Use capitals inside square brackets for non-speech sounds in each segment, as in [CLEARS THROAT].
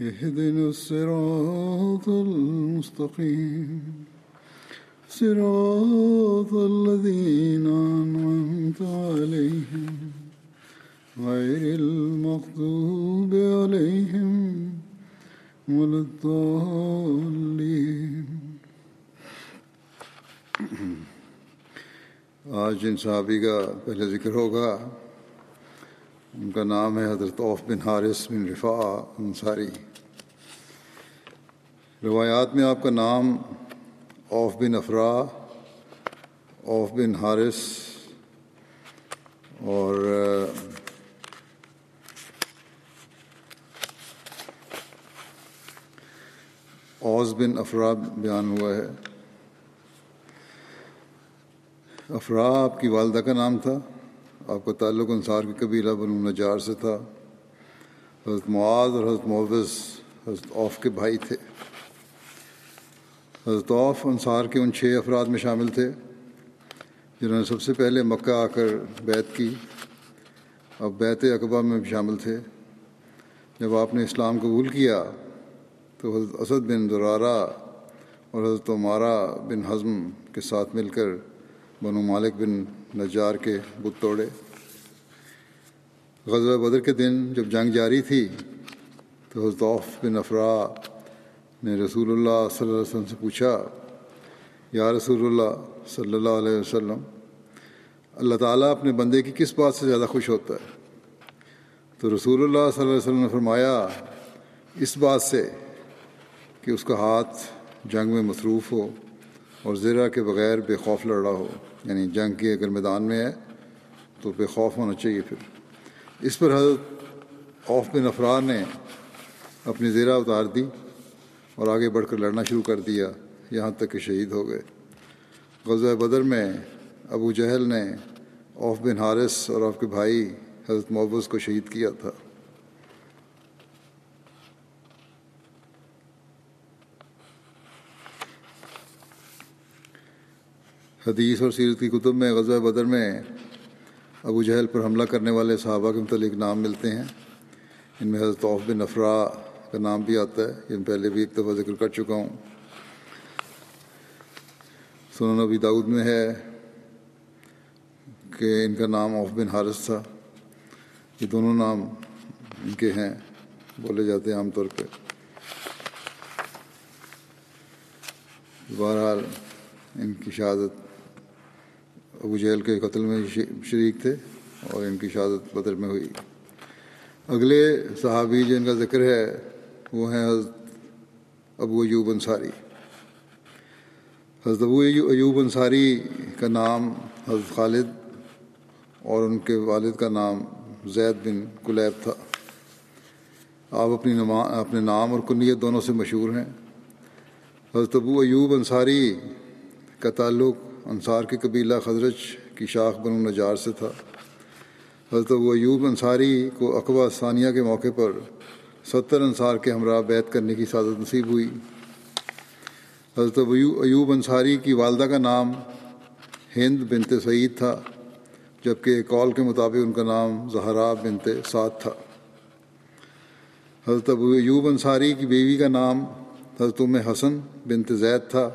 اهدنا الصراط المستقيم. صراط الذين أنعمت عليهم غير المغضوب عليهم ولا الضالين. آج جن صحابی کا پہلے ذکر ہوگا ان کا نام ہے حضرت اوف بن حارث بن رفا انصاری. روایات میں آپ کا نام اوف بن افرا اوف بن حارث، اور اوز بن افرا بیان ہوا ہے۔ افرا آپ کی والدہ کا نام تھا، آپ کا تعلق انصار کی قبیلہ بنو نجار سے تھا۔ حضرت معاذ اور حضرت معوض حضرت اوف کے بھائی تھے۔ حضرت انصار کے ان چھ افراد میں شامل تھے، جنہوں نے سب سے پہلے مکہ آ کر بیت کی۔ اب بیت اقبا میں بھی شامل تھے۔ جب آپ نے اسلام قبول کیا تو حضرت اسد بن درارہ اور حضرت عمارہ بن حزم کے ساتھ مل کر بنو مالک بن نجار کے بت توڑے۔ غزوہ بدر کے دن جب جنگ جاری تھی تو حضرت عوف بن افرا نے رسول اللہ صلی اللہ علیہ وسلم سے پوچھا، یا رسول اللہ صلی اللہ علیہ وسلم، اللہ تعالیٰ اپنے بندے کی کس بات سے زیادہ خوش ہوتا ہے؟ تو رسول اللہ صلی اللہ علیہ وسلم نے فرمایا، اس بات سے کہ اس کا ہاتھ جنگ میں مصروف ہو اور زیرہ کے بغیر بے خوف لڑ رہا ہو یعنی جنگ کے اگر میدان میں ہے تو بے خوف ہونا چاہیے پھر۔ اس پر حضرت خوف بن افرار نے اپنی زیرہ اتار دی۔ اور آگے بڑھ کر لڑنا شروع کر دیا، یہاں تک کہ شہید ہو گئے۔ غزوہ بدر میں ابو جہل نے اوف بن حارث اور آپ کے بھائی حضرت محبوض کو شہید کیا تھا۔ حدیث اور سیرت کی کتب میں غزوہ بدر میں ابو جہل پر حملہ کرنے والے صحابہ کے متعلق نام ملتے ہیں۔ ان میں حضرت اوف بن افرا کا نام بھی آتا ہے جن پہلے بھی ایک دفعہ ذکر کر چکا ہوں۔ سنن نبی داود میں ہے کہ ان کا نام اوف بن حارث تھا۔ یہ دونوں نام ان کے ہیں، بولے جاتے ہیں عام طور پہ۔ بہرحال ان کی شہادت ابو جہل کے قتل میں شریک تھے اور ان کی شہادت بدر میں ہوئی۔ اگلے صحابی جن کا ذکر ہے وہ ہیں حضرت ابو ایوب انصاری۔ حضرت ابو ایوب انصاری کا نام حضرت خالد اور ان کے والد کا نام زید بن کلیب تھا۔ آپ اپنی نما، اپنے نام اور کنیت دونوں سے مشہور ہیں۔ حضرت ابو ایوب انصاری کا تعلق انصار کے قبیلہ خزرج کی شاخ بن نجار سے تھا۔ حضرت ابو ایوب انصاری کو اقوا ثانیہ کے موقع پر ستر انصار کے ہمراہ بیت کرنے کی سعادت نصیب ہوئی۔ حضرت ایوب انصاری کی والدہ کا نام ہند بنت سعید تھا، جبکہ کال کے مطابق ان کا نام زہرا بنت سعد تھا۔ حضرت ابو ایوب انصاری کی بیوی کا نام حضرت ام حسن بنت زید تھا۔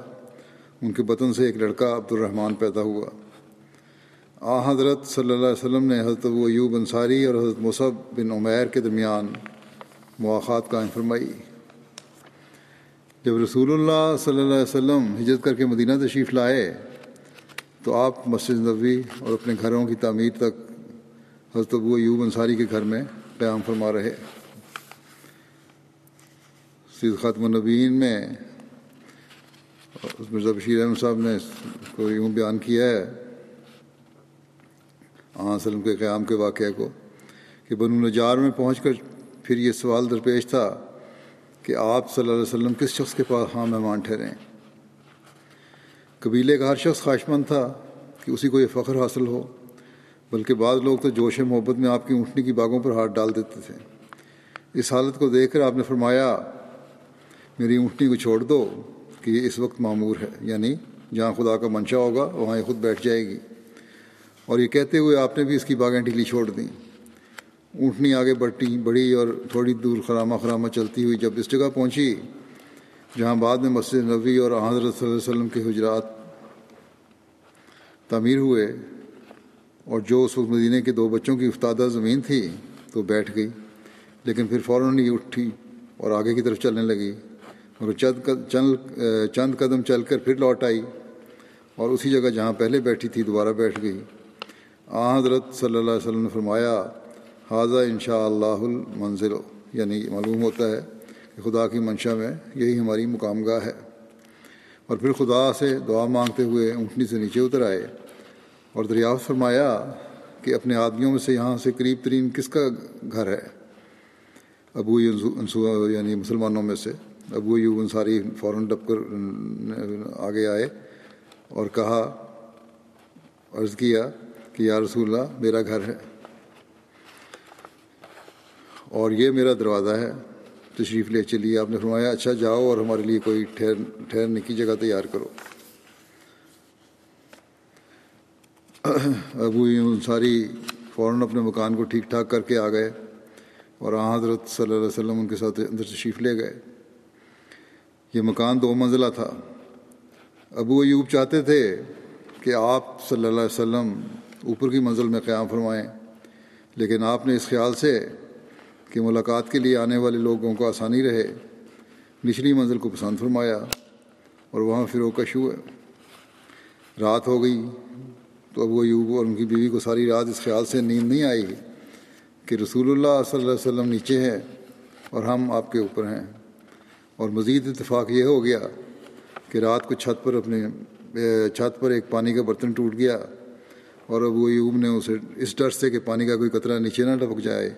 ان کے بطن سے ایک لڑکا عبد الرحمن پیدا ہوا۔ آ حضرت صلی اللہ علیہ وسلم نے حضرت ابو ایوب انصاری اور حضرت مصعب بن عمیر کے درمیان مواقعات قائم فرمائی۔ جب رسول اللہ صلی اللہ علیہ وسلم ہجرت کر کے مدینہ تشریف لائے، تو آپ مسجد نبوی اور اپنے گھروں کی تعمیر تک حضرت ابو ایوب انصاری کے گھر میں قیام فرما رہے۔ سید ختم النبین میں مرزا بشیر احمد صاحب نے کو یوں بیان کیا ہے، آن وسلم کے قیام کے واقعے کو، کہ بنو نجار میں پہنچ کر پھر یہ سوال درپیش تھا کہ آپ صلی اللہ علیہ وسلم کس شخص کے پاس ہاں مہمان ٹھہریں قبیلے کا ہر شخص خواہش مند تھا کہ اسی کو یہ فخر حاصل ہو، بلکہ بعض لوگ تو جوش محبت میں آپ کی اونٹنی کی باغوں پر ہاتھ ڈال دیتے تھے۔ اس حالت کو دیکھ کر آپ نے فرمایا، میری اونٹنی کو چھوڑ دو کہ یہ اس وقت معمور ہے یعنی جہاں خدا کا منشا ہوگا، وہاں یہ خود بیٹھ جائے گی۔ اور یہ کہتے ہوئے آپ نے بھی اس کی باغیں ڈھیلی چھوڑ دیں۔ اونٹنی آگے بڑھتی بڑی اور تھوڑی دور خرامہ خرامہ چلتی ہوئی جب اس جگہ پہنچی، جہاں بعد میں مسجد نبی اور حضرت صلی اللہ علیہ وسلم کے حجرات تعمیر ہوئے اور جو اس وقت مدینہ کے دو بچوں کی افتادہ زمین تھی تو بیٹھ گئی، لیکن پھر فوراً ہی اٹھی اور آگے کی طرف چلنے لگی۔ اور چند چند چند قدم چل کر پھر لوٹ آئی اور اسی جگہ جہاں پہلے بیٹھی تھی دوبارہ بیٹھ گئی۔ آ حضرت صلی اللہ علیہ وسلم نے فرمایا حاضہ ان شاء اللہ المنزل یعنی معلوم ہوتا ہے کہ خدا کی منشا میں یہی ہماری مقام گاہ ہے۔ اور پھر خدا سے دعا مانگتے ہوئے اونٹنی سے نیچے اتر آئے اور دریافت فرمایا کہ اپنے آدمیوں میں سے یہاں سے قریب ترین کس کا گھر ہے؟ ابو یعنی مسلمانوں میں سے۔ ابو یو انصاری فوراً ڈب کر آگے آئے اور کہا، عرض کیا کہ یا رسول اللہ، میرا گھر ہے۔ اور یہ میرا دروازہ ہے۔ تشریف لے چلیے، آپ نے فرمایا اچھا جاؤ اور ہمارے لیے کوئی ٹھہر، ٹھہرنے کی جگہ تیار کرو۔ [CLEARS THROAT] ابو انصاری فوراً اپنے مکان کو ٹھیک ٹھاک کر کے آ گئے اور حضرت صلی اللہ علیہ وسلم ان کے ساتھ اندر تشریف لے گئے۔ یہ مکان دو منزلہ تھا۔ ابو ایوب چاہتے تھے کہ آپ صلی اللہ علیہ وسلم اوپر کی منزل میں قیام فرمائیں، لیکن آپ نے اس خیال سے کہ ملاقات کے لیے آنے والے لوگوں کو آسانی رہے۔ نچلی منزل کو پسند فرمایا اور وہاں پھر کش ہوئے رات ہو گئی تو ابو ایوب اور ان کی بیوی کو ساری رات اس خیال سے نیند نہیں آئی کہ رسول اللہ صلی اللہ علیہ وسلم نیچے ہیں اور ہم آپ کے اوپر ہیں۔ اور مزید اتفاق یہ ہو گیا کہ رات کو چھت پر اپنے، چھت پر ایک پانی کا برتن ٹوٹ گیا اور ابو ایوب نے اسے، اس ڈر سے کہ پانی کا کوئی قطرہ نیچے نہ ٹپک جائے۔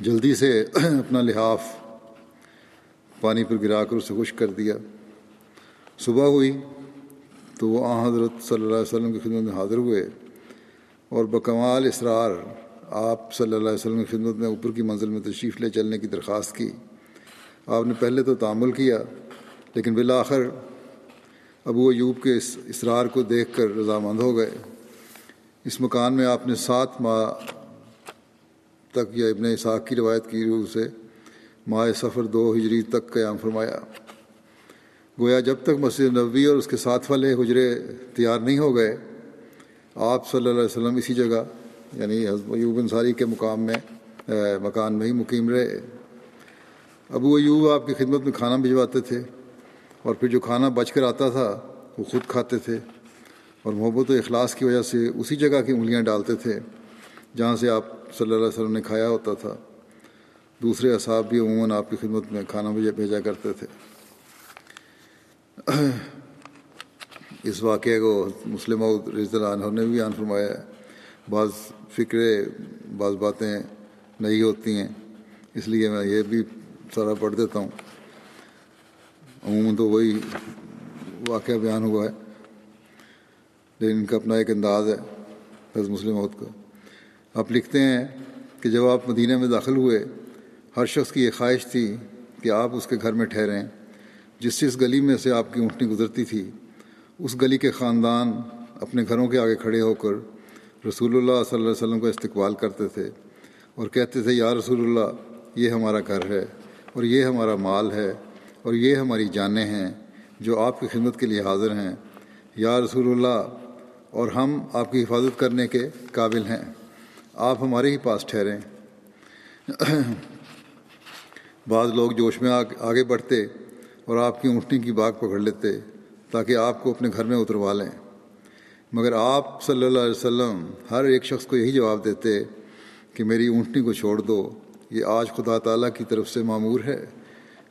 جلدی سے [CLEARS THROAT] اپنا لحاف پانی پر گرا کر اسے خشک کر دیا۔ صبح ہوئی تو وہ آ حضرت صلی اللہ علیہ وسلم کی خدمت میں حاضر ہوئے اور بکمال اسرار آپ صلی اللہ علیہ وسلم کی خدمت میں اوپر کی منزل میں تشریف لے چلنے کی درخواست کی۔ آپ نے پہلے تو تعمل کیا، لیکن بالآخر ابو ایوب کے اس اسرار کو دیکھ کر رضامند ہو گئے۔ اس مکان میں آپ نے سات ماہ تک یا ابن اسحاق کی روایت کی روح سے ماہ سفر دو ہجری تک قیام فرمایا۔ گویا جب تک مسجد نبوی اور اس کے ساتھ والے حجرے تیار نہیں ہو گئے، آپ صلی اللہ علیہ وسلم اسی جگہ یعنی ایوب انصاری کے مقام میں مکان میں ہی مقیم رہے۔ ابو ایوب آپ کی خدمت میں کھانا بھجواتے تھے اور پھر جو کھانا بچ کر آتا تھا، وہ خود کھاتے تھے اور محبت و اخلاص کی وجہ سے اسی جگہ کی انگلیاں ڈالتے تھے، جہاں سے آپ صلی اللہ علیہ وسلم نے کھایا ہوتا تھا۔ دوسرے اصحاب بھی عموماً آپ کی خدمت میں کھانا بھیجا کرتے تھے۔ اس واقعے کو مسلم رضی اللہ عنہ نے بھی بیان فرمایا ہے۔ بعض فکرے، بعض باتیں نہیں ہوتی ہیں۔ اس لیے میں یہ بھی سارا پڑھ دیتا ہوں۔ عموماً تو وہی واقعہ بیان ہوا ہے۔ لیکن ان کا اپنا ایک انداز ہے۔ حضرت مسلم عہد کا۔ آپ لکھتے ہیں کہ جب آپ مدینہ میں داخل ہوئے، ہر شخص کی یہ خواہش تھی کہ آپ اس کے گھر میں ٹھہریں، جس جس گلی میں سے آپ کی اونٹنی گزرتی تھی۔ اس گلی کے خاندان اپنے گھروں کے آگے کھڑے ہو کر رسول اللہ صلی اللہ علیہ وسلم کا استقبال کرتے تھے اور کہتے تھے، یا رسول اللہ، یہ ہمارا گھر ہے اور یہ ہمارا مال ہے اور یہ ہماری جانیں ہیں جو آپ کی خدمت کے لیے حاضر ہیں۔ یا رسول اللہ، اور ہم آپ کی حفاظت کرنے کے قابل ہیں۔ آپ ہمارے ہی پاس ٹھہریں۔ بعض لوگ جوش میں آگے بڑھتے اور آپ کی اونٹنی کی باغ پکڑ لیتے تاکہ آپ کو اپنے گھر میں اتروا لیں۔ مگر آپ صلی اللہ علیہ وسلم ہر ایک شخص کو یہی جواب دیتے کہ میری اونٹنی کو چھوڑ دو، یہ آج خدا تعالیٰ کی طرف سے معمور ہے۔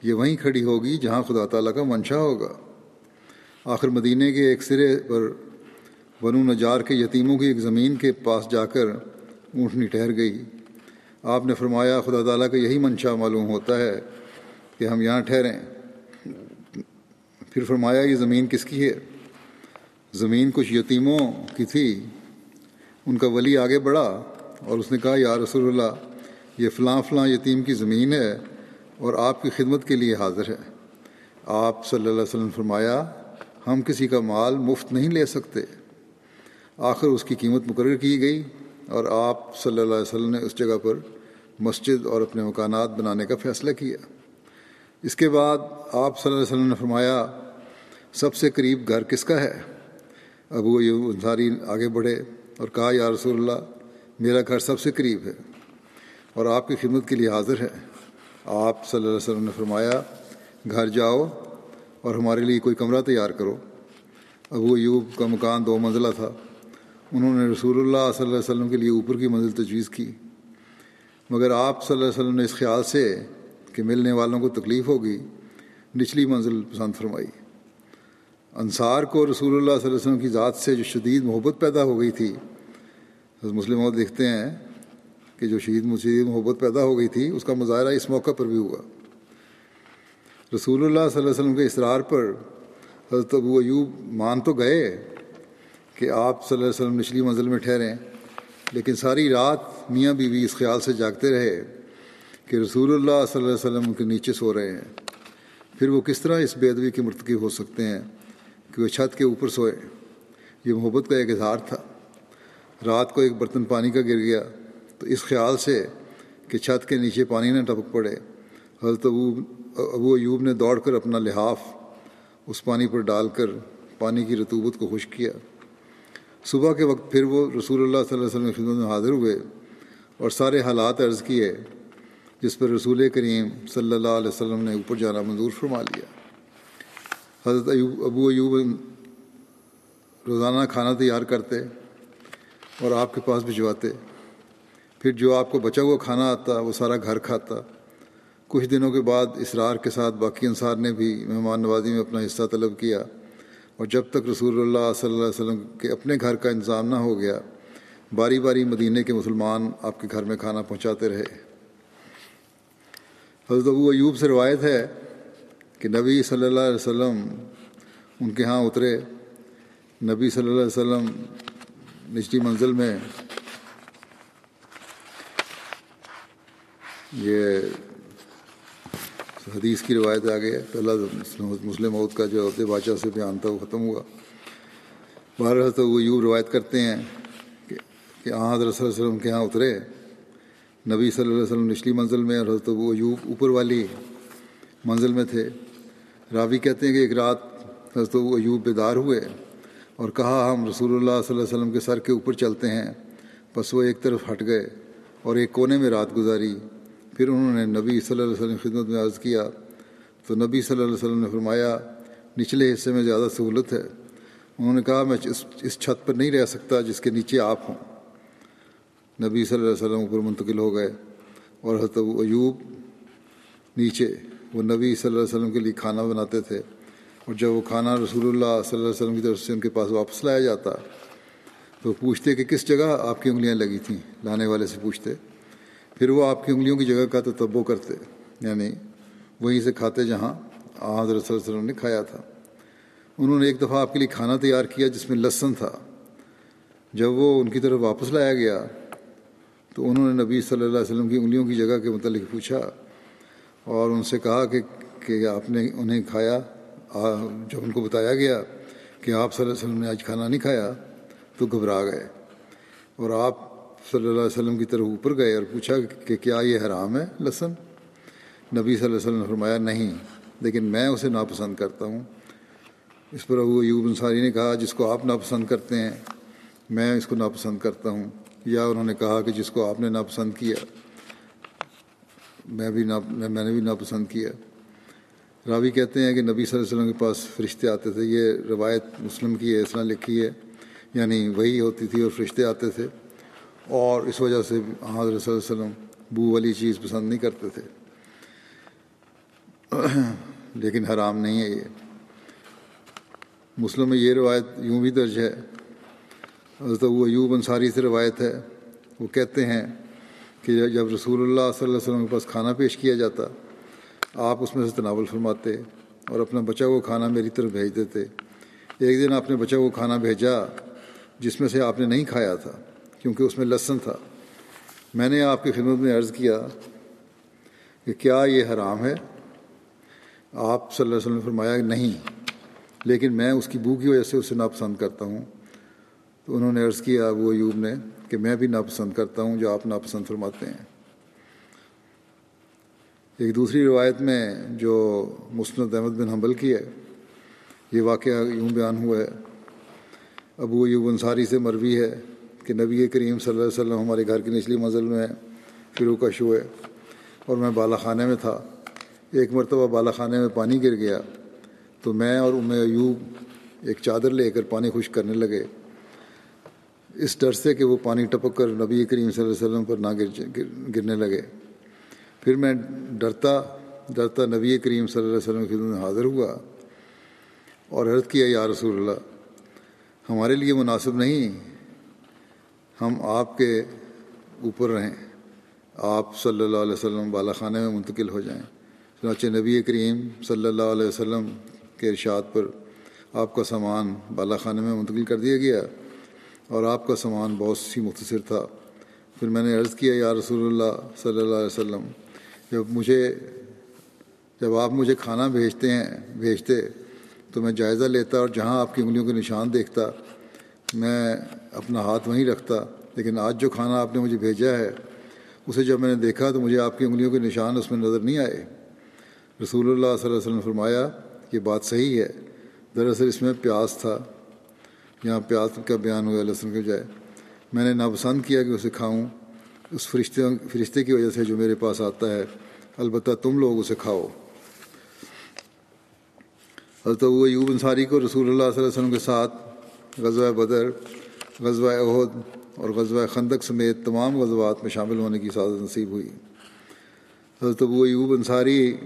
یہ وہیں کھڑی ہوگی جہاں خدا تعالیٰ کا منشا ہوگا۔ آخر مدینہ کے ایک سرے پر بنو نجار کے یتیموں کی ایک زمین کے پاس جا کر اونٹنی ٹھہر گئی۔ آپ نے فرمایا، خدا تعالیٰ کا یہی منشا معلوم ہوتا ہے کہ ہم یہاں ٹھہریں۔ پھر فرمایا، یہ زمین کس کی ہے؟ زمین کچھ یتیموں کی تھی۔ ان کا ولی آگے بڑھا اور اس نے کہا، یا رسول اللہ، یہ فلاں فلاں یتیم کی زمین ہے اور آپ کی خدمت کے لیے حاضر ہے۔ آپ صلی اللہ علیہ وسلم فرمایا، ہم کسی کا مال مفت نہیں لے سکتے۔ آخر اس کی قیمت مقرر کی گئی۔ اور آپ صلی اللہ علیہ وسلم نے اس جگہ پر مسجد اور اپنے مکانات بنانے کا فیصلہ کیا۔ اس کے بعد آپ صلی اللہ علیہ وسلم نے فرمایا، سب سے قریب گھر کس کا ہے؟ ابو یہ انصاری آگے بڑھے اور کہا، یا رسول اللہ، میرا گھر سب سے قریب ہے اور آپ کی خدمت کے لیے حاضر ہے آپ صلی اللہ علیہ وسلم نے فرمایا، گھر جاؤ اور ہمارے لیے کوئی کمرہ تیار کرو۔ ابو ایوب کا مکان دو منزلہ تھا۔ انہوں نے رسول اللہ صلی اللہ علیہ وسلم کے لیے اوپر کی منزل تجویز کی۔ مگر آپ صلی اللہ علیہ وسلم نے اس خیال سے کہ ملنے والوں کو تکلیف ہوگی، نچلی منزل پسند فرمائی۔ انصار کو رسول اللہ صلی اللہ علیہ وسلم کی ذات سے جو شدید محبت پیدا ہو گئی تھی مسلم اور دیکھتے ہیں کہ جو شہید شدید محبت پیدا ہو گئی تھی، اس کا مظاہرہ اس موقع پر بھی ہوا۔ رسول اللہ صلی اللہ علیہ وسلم کے اصرار پر حضرت ابو ایوب مان تو گئے کہ آپ صلی اللہ علیہ وسلم نچلی منزل میں ٹھہریں، لیکن ساری رات میاں بیوی بی اس خیال سے جاگتے رہے کہ رسول اللہ صلی اللہ علیہ وسلم ان کے نیچے سو رہے ہیں۔ پھر وہ کس طرح اس بے ادبی کے مرتکب ہو سکتے ہیں کہ وہ چھت کے اوپر سوئے؟ یہ محبت کا ایک اظہار تھا۔ رات کو ایک برتن پانی کا گر گیا تو اس خیال سے کہ چھت کے نیچے پانی نہ ٹپک پڑے۔ حضرت ابو ابو ایوب نے دوڑ کر اپنا لحاف اس پانی پر ڈال کر پانی کی رتوبت کو خشک کیا۔ صبح کے وقت پھر وہ رسول اللہ صلی اللہ علیہ وسلم خدمت میں حاضر ہوئے اور سارے حالات عرض کیے، جس پر رسول کریم صلی اللہ علیہ وسلم نے اوپر جانا منظور فرما لیا۔ حضرت ایوب، ابو ایوب روزانہ کھانا تیار کرتے اور آپ کے پاس بھجواتے۔ پھر جو آپ کو بچا ہوا کھانا آتا، وہ سارا گھر کھاتا۔ کچھ دنوں کے بعد اسرار کے ساتھ باقی انصار نے بھی مہمان نوازی میں اپنا حصہ طلب کیا۔ اور جب تک رسول اللہ صلی اللہ علیہ وسلم کے اپنے گھر کا انتظام نہ ہو گیا، باری باری مدینہ کے مسلمان آپ کے گھر میں کھانا پہنچاتے رہے۔ حضرت ابو ایوب سے روایت ہے کہ نبی صلی اللہ علیہ وسلم ان کے ہاں اترے۔ نبی صلی اللہ علیہ وسلم نچلی منزل میں یہ حدیث کی روایت آ گئی پہلا مسلم عود کا جو عہدے بادشاہ سے بیان تھا، وہ ختم ہوا۔ بارہ حضرت وہ یوں روایت کرتے ہیں کہ آ حضرت صلی اللہ علیہ وسلم کے یہاں اترے۔ نبی صلی اللہ علیہ وسلم نچلی منزل میں اور حضرت وہ یوب اوپر والی منزل میں تھے۔ راوی کہتے ہیں کہ ایک رات حضرت وہ ایوب بیدار ہوئے اور کہا، ہم رسول اللہ صلی اللہ علیہ وسلم کے سر کے اوپر چلتے ہیں بس وہ ایک طرف ہٹ گئے اور ایک کونے میں رات گزاری۔ پھر انہوں نے نبی صلی اللہ علیہ وسلم خدمت میں عرض کیا، تو نبی صلی اللہ علیہ وسلم نے فرمایا، نچلے حصے میں زیادہ سہولت ہے۔ انہوں نے کہا، میں اس اس چھت پر نہیں رہ سکتا جس کے نیچے آپ ہوں۔ نبی صلی اللہ علیہ وسلم اوپر منتقل ہو گئے اور حضرت ایوب نیچے، وہ نبی صلی اللہ علیہ وسلم کے لیے کھانا بناتے تھے۔ اور جب وہ کھانا رسول اللہ صلی اللہ علیہ وسلم کی طرف سے ان کے پاس واپس لایا جاتا، تو پوچھتے کہ کس جگہ آپ کی انگلیاں لگی تھیں؟ لانے والے سے پوچھتے۔ پھر وہ آپ کی انگلیوں کی جگہ کا تتبو کرتے یعنی وہیں سے کھاتے جہاں حضرت صلی اللہ علیہ وسلم نے کھایا تھا۔ انہوں نے ایک دفعہ آپ کے لیے کھانا تیار کیا جس میں لہسن تھا۔ جب وہ ان کی طرف واپس لایا گیا تو انہوں نے نبی صلی اللہ علیہ وسلم کی انگلیوں کی جگہ کے متعلق پوچھا اور ان سے کہا کہ کہ آپ نے انہیں کھایا۔ جب ان کو بتایا گیا کہ آپ صلی اللہ علیہ وسلم نے آج کھانا نہیں کھایا تو گھبرا گئے اور آپ صلی اللہ علیہ وسلم کی طرف اوپر گئے اور پوچھا کہ کیا یہ حرام ہے لہسن نبی صلی اللہ علیہ وسلم نے فرمایا، نہیں، لیکن میں اسے ناپسند کرتا ہوں۔ اس پر ابو ایوب انصاری نے کہا، جس کو آپ ناپسند کرتے ہیں، میں اس کو ناپسند کرتا ہوں۔ یا انہوں نے کہا کہ جس کو آپ نے ناپسند کیا، میں بھی نا میں نے بھی ناپسند کیا۔ راوی کہتے ہیں کہ نبی صلی اللہ علیہ وسلم کے پاس فرشتے آتے تھے۔ یہ روایت مسلم کی ہے، اس طرح لکھی ہے یعنی وہی ہوتی تھی اور فرشتے آتے تھے۔ اور اس وجہ سے حضرت صلی اللہ علیہ وسلم بو والی چیز پسند نہیں کرتے تھے۔ [CLEARS THROAT] لیکن حرام نہیں ہے یہ۔ مسلم میں یہ روایت یوں بھی درج ہے۔ حضرت وہ ایوب انصاری سے روایت ہے۔ وہ کہتے ہیں کہ جب رسول اللہ صلی اللہ علیہ وسلم کے پاس کھانا پیش کیا جاتا، آپ اس میں سے تناول فرماتے اور اپنا بچہ کو کھانا میری طرف بھیج دیتے۔ ایک دن آپ نے بچہ کو کھانا بھیجا جس میں سے آپ نے نہیں کھایا تھا۔ کیونکہ اس میں لہسن تھا۔ میں نے آپ کی خدمت میں عرض کیا کہ کیا یہ حرام ہے؟ آپ صلی اللہ علیہ وسلم نے فرمایا کہ نہیں، لیکن میں اس کی بو کی وجہ سے اسے ناپسند کرتا ہوں۔ تو انہوں نے عرض کیا ابو ایوب نے کہ میں بھی ناپسند کرتا ہوں جو آپ ناپسند فرماتے ہیں۔ ایک دوسری روایت میں جو مسند احمد بن حنبل کی ہے، یہ واقعہ یوں بیان ہوا ہے۔ ابو ایوب انصاری سے مروی ہے۔ کہ نبی کریم صلی اللہ علیہ وسلم ہمارے گھر کی نچلی منزل میں فرو کا شو ہے۔ اور میں بالا خانے میں تھا۔ ایک مرتبہ بالا خانے میں پانی گر گیا۔ تو میں اور ام ایوب ایک چادر لے کر پانی خشک کرنے لگے۔ اس ڈر سے کہ وہ پانی ٹپک کر نبی کریم صلی اللہ علیہ وسلم پر نہ گر گرنے لگے۔ پھر میں ڈرتا ڈرتا نبی کریم صلی اللہ علیہ وسلم کی میں حاضر ہوا۔ اور عرض کیا، یا رسول اللہ، ہمارے لیے مناسب نہیں۔ ہم آپ کے اوپر رہیں۔ آپ صلی اللہ علیہ وسلم بالا خانے میں منتقل ہو جائیں۔ چنانچہ نبی کریم صلی اللہ علیہ وسلم کے ارشاد پر آپ کا سامان بالا خانے میں منتقل کر دیا گیا اور آپ کا سامان بہت سی مختصر تھا۔ پھر میں نے عرض کیا، یا رسول اللہ صلی اللہ علیہ وسلم، جب مجھے، جب آپ مجھے کھانا بھیجتے ہیں، بھیجتے تو میں جائزہ لیتا اور جہاں آپ کی انگلیوں کے نشان دیکھتا، میں اپنا ہاتھ وہیں رکھتا، لیکن آج جو کھانا آپ نے مجھے بھیجا ہے، اسے جب میں نے دیکھا تو مجھے آپ کی انگلیوں کے نشان اس میں نظر نہیں آئے۔ رسول اللہ صلی اللہ علیہ وسلم نے فرمایا، یہ بات صحیح ہے۔ دراصل اس میں پیاس تھا۔ یہاں پیاس کا بیان ہوا لہسن کے جائے میں نے ناپسند کیا کہ اسے کھاؤں۔ اس فرشتے فرشتے کی وجہ سے جو میرے پاس آتا ہے، البتہ تم لوگ اسے کھاؤ۔ حضرت وہ ایوب انصاری کو رسول اللہ صلی اللہ علیہ وسلم کے ساتھ غزوہ بدر غزوہ عہد اور غزوہ خندق سمیت تمام غزوات میں شامل ہونے کی سعادت نصیب ہوئی۔ حضرت ابو ایوب انصاری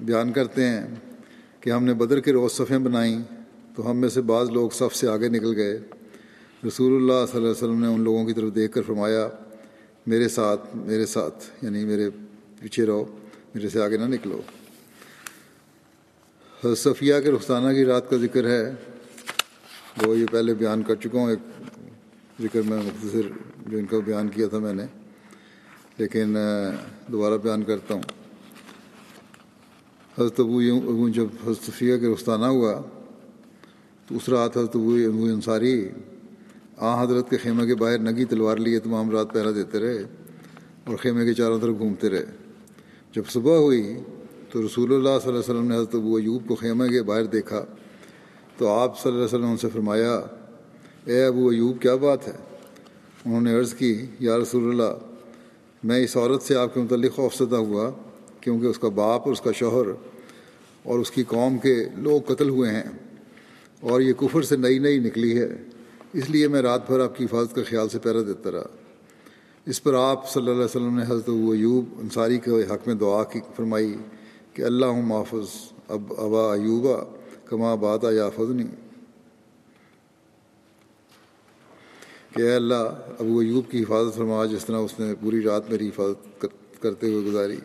بیان کرتے ہیں کہ ہم نے بدر کے روز صفیں بنائیں تو ہم میں سے بعض لوگ صف سے آگے نکل گئے۔ رسول اللہ صلی اللہ علیہ وسلم نے ان لوگوں کی طرف دیکھ کر فرمایا، میرے ساتھ میرے ساتھ یعنی میرے پیچھے رہو، میرے سے آگے نہ نکلو۔ حضرت صفیہ کے رخسانہ کی رات کا ذکر ہے۔ وہ یہ پہلے بیان کر چکا ہوں، ایک ذکر میں مختصر جو ان کا بیان کیا تھا میں نے، لیکن دوبارہ بیان کرتا ہوں۔ حضرت ابو جب حضرت صفیہ کے رخسانہ ہوا، تو اس رات حضرت ابو ابو انصاری آ حضرت کے خیمہ کے باہر نگی تلوار لیے تمام رات پہرا دیتے رہے اور خیمے کے چاروں طرف گھومتے رہے۔ جب صبح ہوئی، تو رسول اللہ صلی اللہ علیہ وسلم نے حضرت ابو ایوب کو خیمہ کے باہر دیکھا۔ تو آپ صلی اللہ علیہ وسلم سے فرمایا، اے ابو ایوب، کیا بات ہے؟ انہوں نے عرض کی، یا رسول اللہ، میں اس عورت سے آپ کے متعلق خوفزدہ ہوا کیونکہ اس کا باپ اور اس کا شوہر اور اس کی قوم کے لوگ قتل ہوئے ہیں اور یہ کفر سے نئی نئی نکلی ہے، اس لیے میں رات بھر آپ کی حفاظت کا خیال سے پیرا دیتا رہا۔ اس پر آپ صلی اللہ علیہ وسلم نے حضرت ایوب انصاری کے حق میں دعا کی، فرمائی کہ اللہ محافظ، اب ابا ایوبا کما بات یافذنی کہ اے اللہ، ابو ایوب کی حفاظت فرما، جس طرح اس نے پوری رات میری حفاظت کرتے ہوئے گزاری۔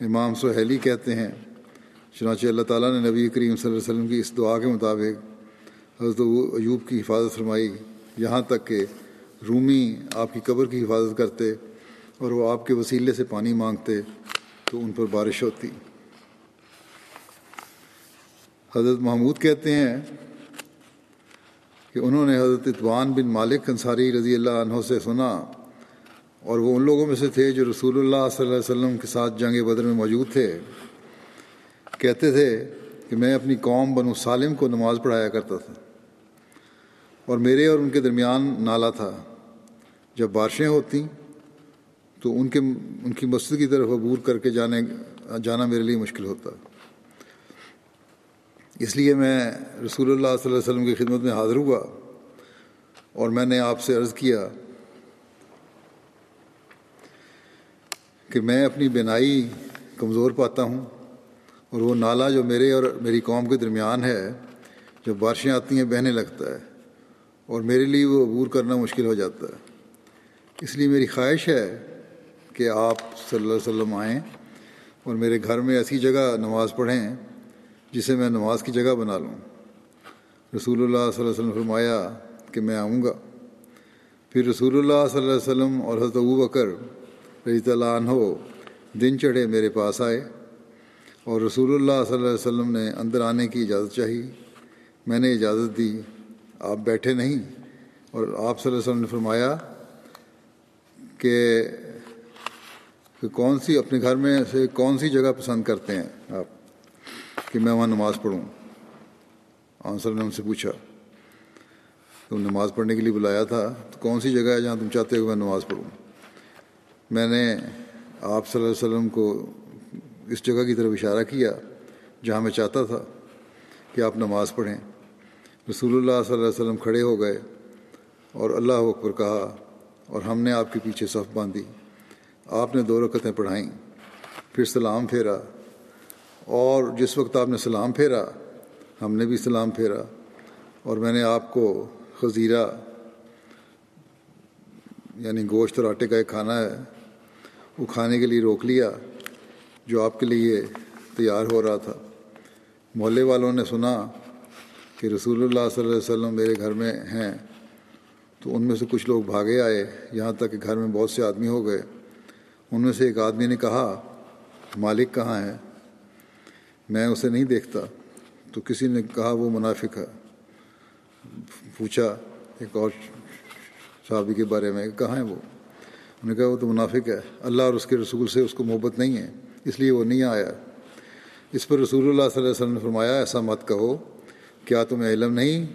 امام سہیلی کہتے ہیں، چنانچہ اللہ تعالیٰ نے نبی کریم صلی اللہ علیہ وسلم کی اس دعا کے مطابق حضرت ایوب کی حفاظت فرمائی۔ یہاں تک کہ رومی آپ کی قبر کی حفاظت کرتے اور وہ آپ کے وسیلے سے پانی مانگتے تو ان پر بارش ہوتی۔ حضرت محمود کہتے ہیں کہ انہوں نے حضرت اطوان بن مالک انصاری رضی اللہ عنہ سے سنا اور وہ ان لوگوں میں سے تھے جو رسول اللہ صلی اللہ علیہ وسلم کے ساتھ جنگ بدر میں موجود تھے۔ کہتے تھے کہ میں اپنی قوم بنو سالم کو نماز پڑھایا کرتا تھا اور میرے اور ان کے درمیان نالا تھا۔ جب بارشیں ہوتیں تو ان کے ان کی مسجد کی طرف عبور کر کے جانے جانا میرے لیے مشکل ہوتا۔ اس لیے میں رسول اللہ صلی اللہ علیہ وسلم کی خدمت میں حاضر ہوا اور میں نے آپ سے عرض کیا کہ میں اپنی بینائی کمزور پاتا ہوں اور وہ نالا جو میرے اور میری قوم کے درمیان ہے جب بارشیں آتی ہیں، بہنے لگتا ہے اور میرے لیے وہ عبور کرنا مشکل ہو جاتا ہے۔ اس لیے میری خواہش ہے کہ آپ صلی اللہ علیہ وسلم آئیں اور میرے گھر میں ایسی جگہ نماز پڑھیں جسے میں نماز کی جگہ بنا لوں۔ رسول اللہ صلی اللہ علیہ وسلم فرمایا کہ میں آؤں گا۔ پھر رسول اللہ صلی اللہ علیہ وسلم اور حضرت ابو بکر رضی اللہ عنہ دن چڑھے میرے پاس آئے اور رسول اللہ صلی اللہ علیہ وسلم نے اندر آنے کی اجازت چاہی۔ میں نے اجازت دی، آپ بیٹھے نہیں۔ اور آپ صلی اللہ علیہ وسلم نے فرمایا کہ کہ کون سی اپنے گھر میں سے کون سی جگہ پسند کرتے ہیں آپ؟ کہ میں وہاں نماز پڑھوں۔ آنسر نے ان سے پوچھا، تم نماز پڑھنے کے لیے بلایا تھا، تو کون سی جگہ ہے جہاں تم چاہتے ہو میں نماز پڑھوں؟ میں نے آپ صلی اللہ علیہ وسلم کو اس جگہ کی طرف اشارہ کیا جہاں میں چاہتا تھا کہ آپ نماز پڑھیں۔ رسول اللہ صلی اللہ علیہ وسلم کھڑے ہو گئے اور اللہ اکبر کہا، اور ہم نے آپ کے پیچھے صف باندھی، آپ نے دو رکعتیں پڑھائیں، پھر سلام پھیرا اور جس وقت آپ نے سلام پھیرا، ہم نے بھی سلام پھیرا اور میں نے آپ کو خزیرہ یعنی گوشت اور آٹے کا ایک کھانا ہے، وہ کھانے کے لیے روک لیا جو آپ کے لیے تیار ہو رہا تھا۔ محلے والوں نے سنا کہ رسول اللہ صلی اللہ علیہ وسلم میرے گھر میں ہیں، تو ان میں سے کچھ لوگ بھاگے آئے۔ یہاں تک کہ گھر میں بہت سے آدمی ہو گئے۔ ان میں سے ایک آدمی نے کہا، مالک کہاں ہے؟ میں اسے نہیں دیکھتا۔ تو کسی نے کہا وہ منافق ہے۔ پوچھا ایک اور صحابی کے بارے میں، کہاں ہے وہ؟ انہوں نے کہا وہ تو منافق ہے۔ اللہ اور اس کے رسول سے اس کو محبت نہیں ہے، اس لیے وہ نہیں آیا۔ اس پر رسول اللہ صلی اللہ علیہ وسلم نے فرمایا، ایسا مت کہو، کیا تمہیں علم نہیں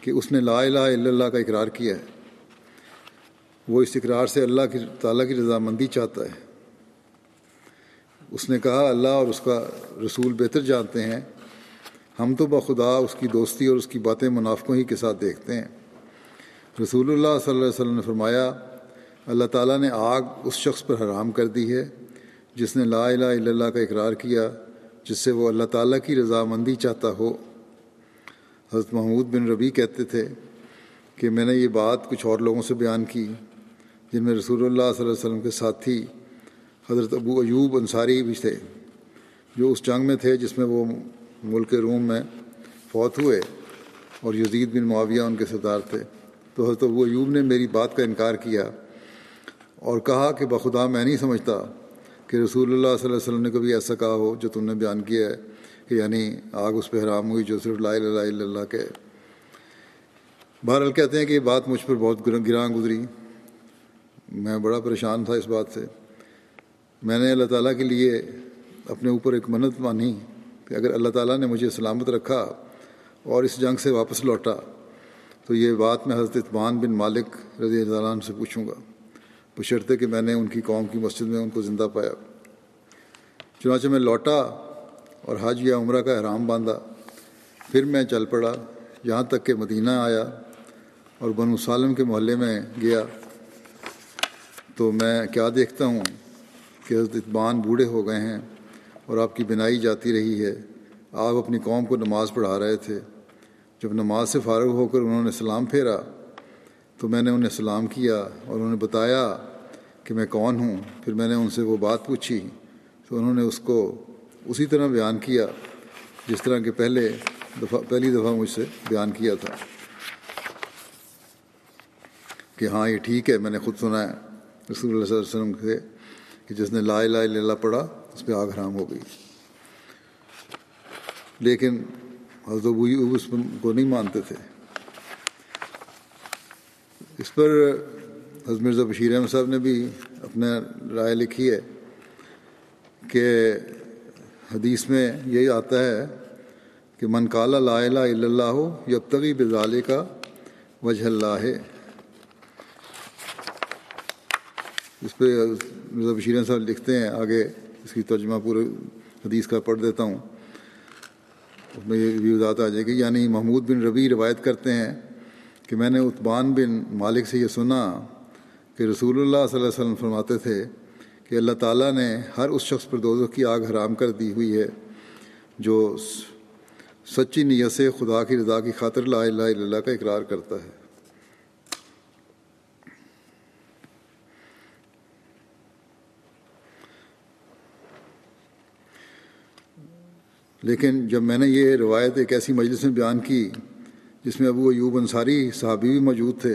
کہ اس نے لا الہ الا اللہ کا اقرار کیا ہے؟ وہ اس اقرار سے اللہ کی، تعالیٰ کی رضامندی چاہتا ہے۔ اس نے کہا، اللہ اور اس کا رسول بہتر جانتے ہیں۔ ہم تو بخدا اس کی دوستی اور اس کی باتیں منافقوں ہی کے ساتھ دیکھتے ہیں۔ رسول اللہ صلی اللہ علیہ وسلم نے فرمایا، اللہ تعالیٰ نے آگ اس شخص پر حرام کر دی ہے جس نے لا الہ الا اللہ کا اقرار کیا، جس سے وہ اللہ تعالیٰ کی رضامندی چاہتا ہو۔ حضرت محمود بن ربی کہتے تھے کہ میں نے یہ بات کچھ اور لوگوں سے بیان کی جن میں رسول اللہ صلی اللہ علیہ وسلم کے ساتھی حضرت ابو ایوب انصاری بھی تھے، جو اس جنگ میں تھے جس میں وہ ملک روم میں فوت ہوئے اور یزید بن معاویہ ان کے سردار تھے۔ تو حضرت ابو ایوب نے میری بات کا انکار کیا اور کہا کہ بخدا میں نہیں سمجھتا کہ رسول اللہ صلی اللہ علیہ وسلم نے کبھی ایسا کہا ہو جو تم نے بیان کیا ہے کہ یعنی آگ اس پہ حرام ہوئی جو صرف لا الہ الا اللہ کے۔ بہرحال کہتے ہیں کہ یہ بات مجھ پر بہت گراں گزری۔ میں بڑا پریشان تھا اس بات سے۔ میں نے اللہ تعالیٰ کے لیے اپنے اوپر ایک منت مانی کہ اگر اللہ تعالیٰ نے مجھے سلامت رکھا اور اس جنگ سے واپس لوٹا، تو یہ بات میں حضرت اطمان بن مالک رضی اللہ عنہ سے پوچھوں گا۔ پشرتے کہ میں نے ان کی قوم کی مسجد میں ان کو زندہ پایا۔ چنانچہ میں لوٹا اور حج یا عمرہ کا احرام باندھا۔ پھر میں چل پڑا، یہاں تک کہ مدینہ آیا اور بنو سالم کے محلے میں گیا۔ تو میں کیا دیکھتا ہوں؟ کہ حضرت اطبان بوڑھے ہو گئے ہیں اور آپ کی بنائی جاتی رہی ہے، آپ اپنی قوم کو نماز پڑھا رہے تھے۔ جب نماز سے فارغ ہو کر انہوں نے سلام پھیرا، تو میں نے انہیں سلام کیا اور انہوں نے بتایا کہ میں کون ہوں۔ پھر میں نے ان سے وہ بات پوچھی، تو انہوں نے اس کو اسی طرح بیان کیا، جس طرح کہ پہلے دفعہ، پہلی دفعہ مجھ سے بیان کیا تھا کہ ہاں یہ ٹھیک ہے، میں نے خود سنا ہے۔ رسول اللہ صلی اللہ علیہ وسلم سے کہ جس نے لا الہ الا اللہ پڑھا، اس پہ آگ حرام ہو گئی۔ لیکن حضرت اس کو نہیں مانتے تھے۔ اس پر حضرت مرزا بشیر احمد صاحب نے بھی اپنا رائے لکھی ہے کہ حدیث میں یہی آتا ہے کہ من کالا لا الہ الا اللہ ہو یب تغی بزالے کا وجہ اللہ۔ ہے اس پہ مطلب مرزا بشیر صاحب لکھتے ہیں، آگے اس کی ترجمہ پورے حدیث کا پڑھ دیتا ہوں۔ اس میں یہ بھی وضاحت آ جائے گی یعنی محمود بن ربی روایت کرتے ہیں کہ میں نے اتبان بن مالک سے یہ سنا کہ رسول اللہ صلی اللہ علیہ وسلم فرماتے تھے کہ اللہ تعالیٰ نے ہر اس شخص پر دوزخ کی آگ حرام کر دی ہوئی ہے جو سچی نیت سے خدا کی رضا کی خاطر لا الہ الا اللہ کا اقرار کرتا ہے۔ لیکن جب میں نے یہ روایت ایک ایسی مجلس میں بیان کی جس میں ابو ایوب انصاری صحابی بھی موجود تھے،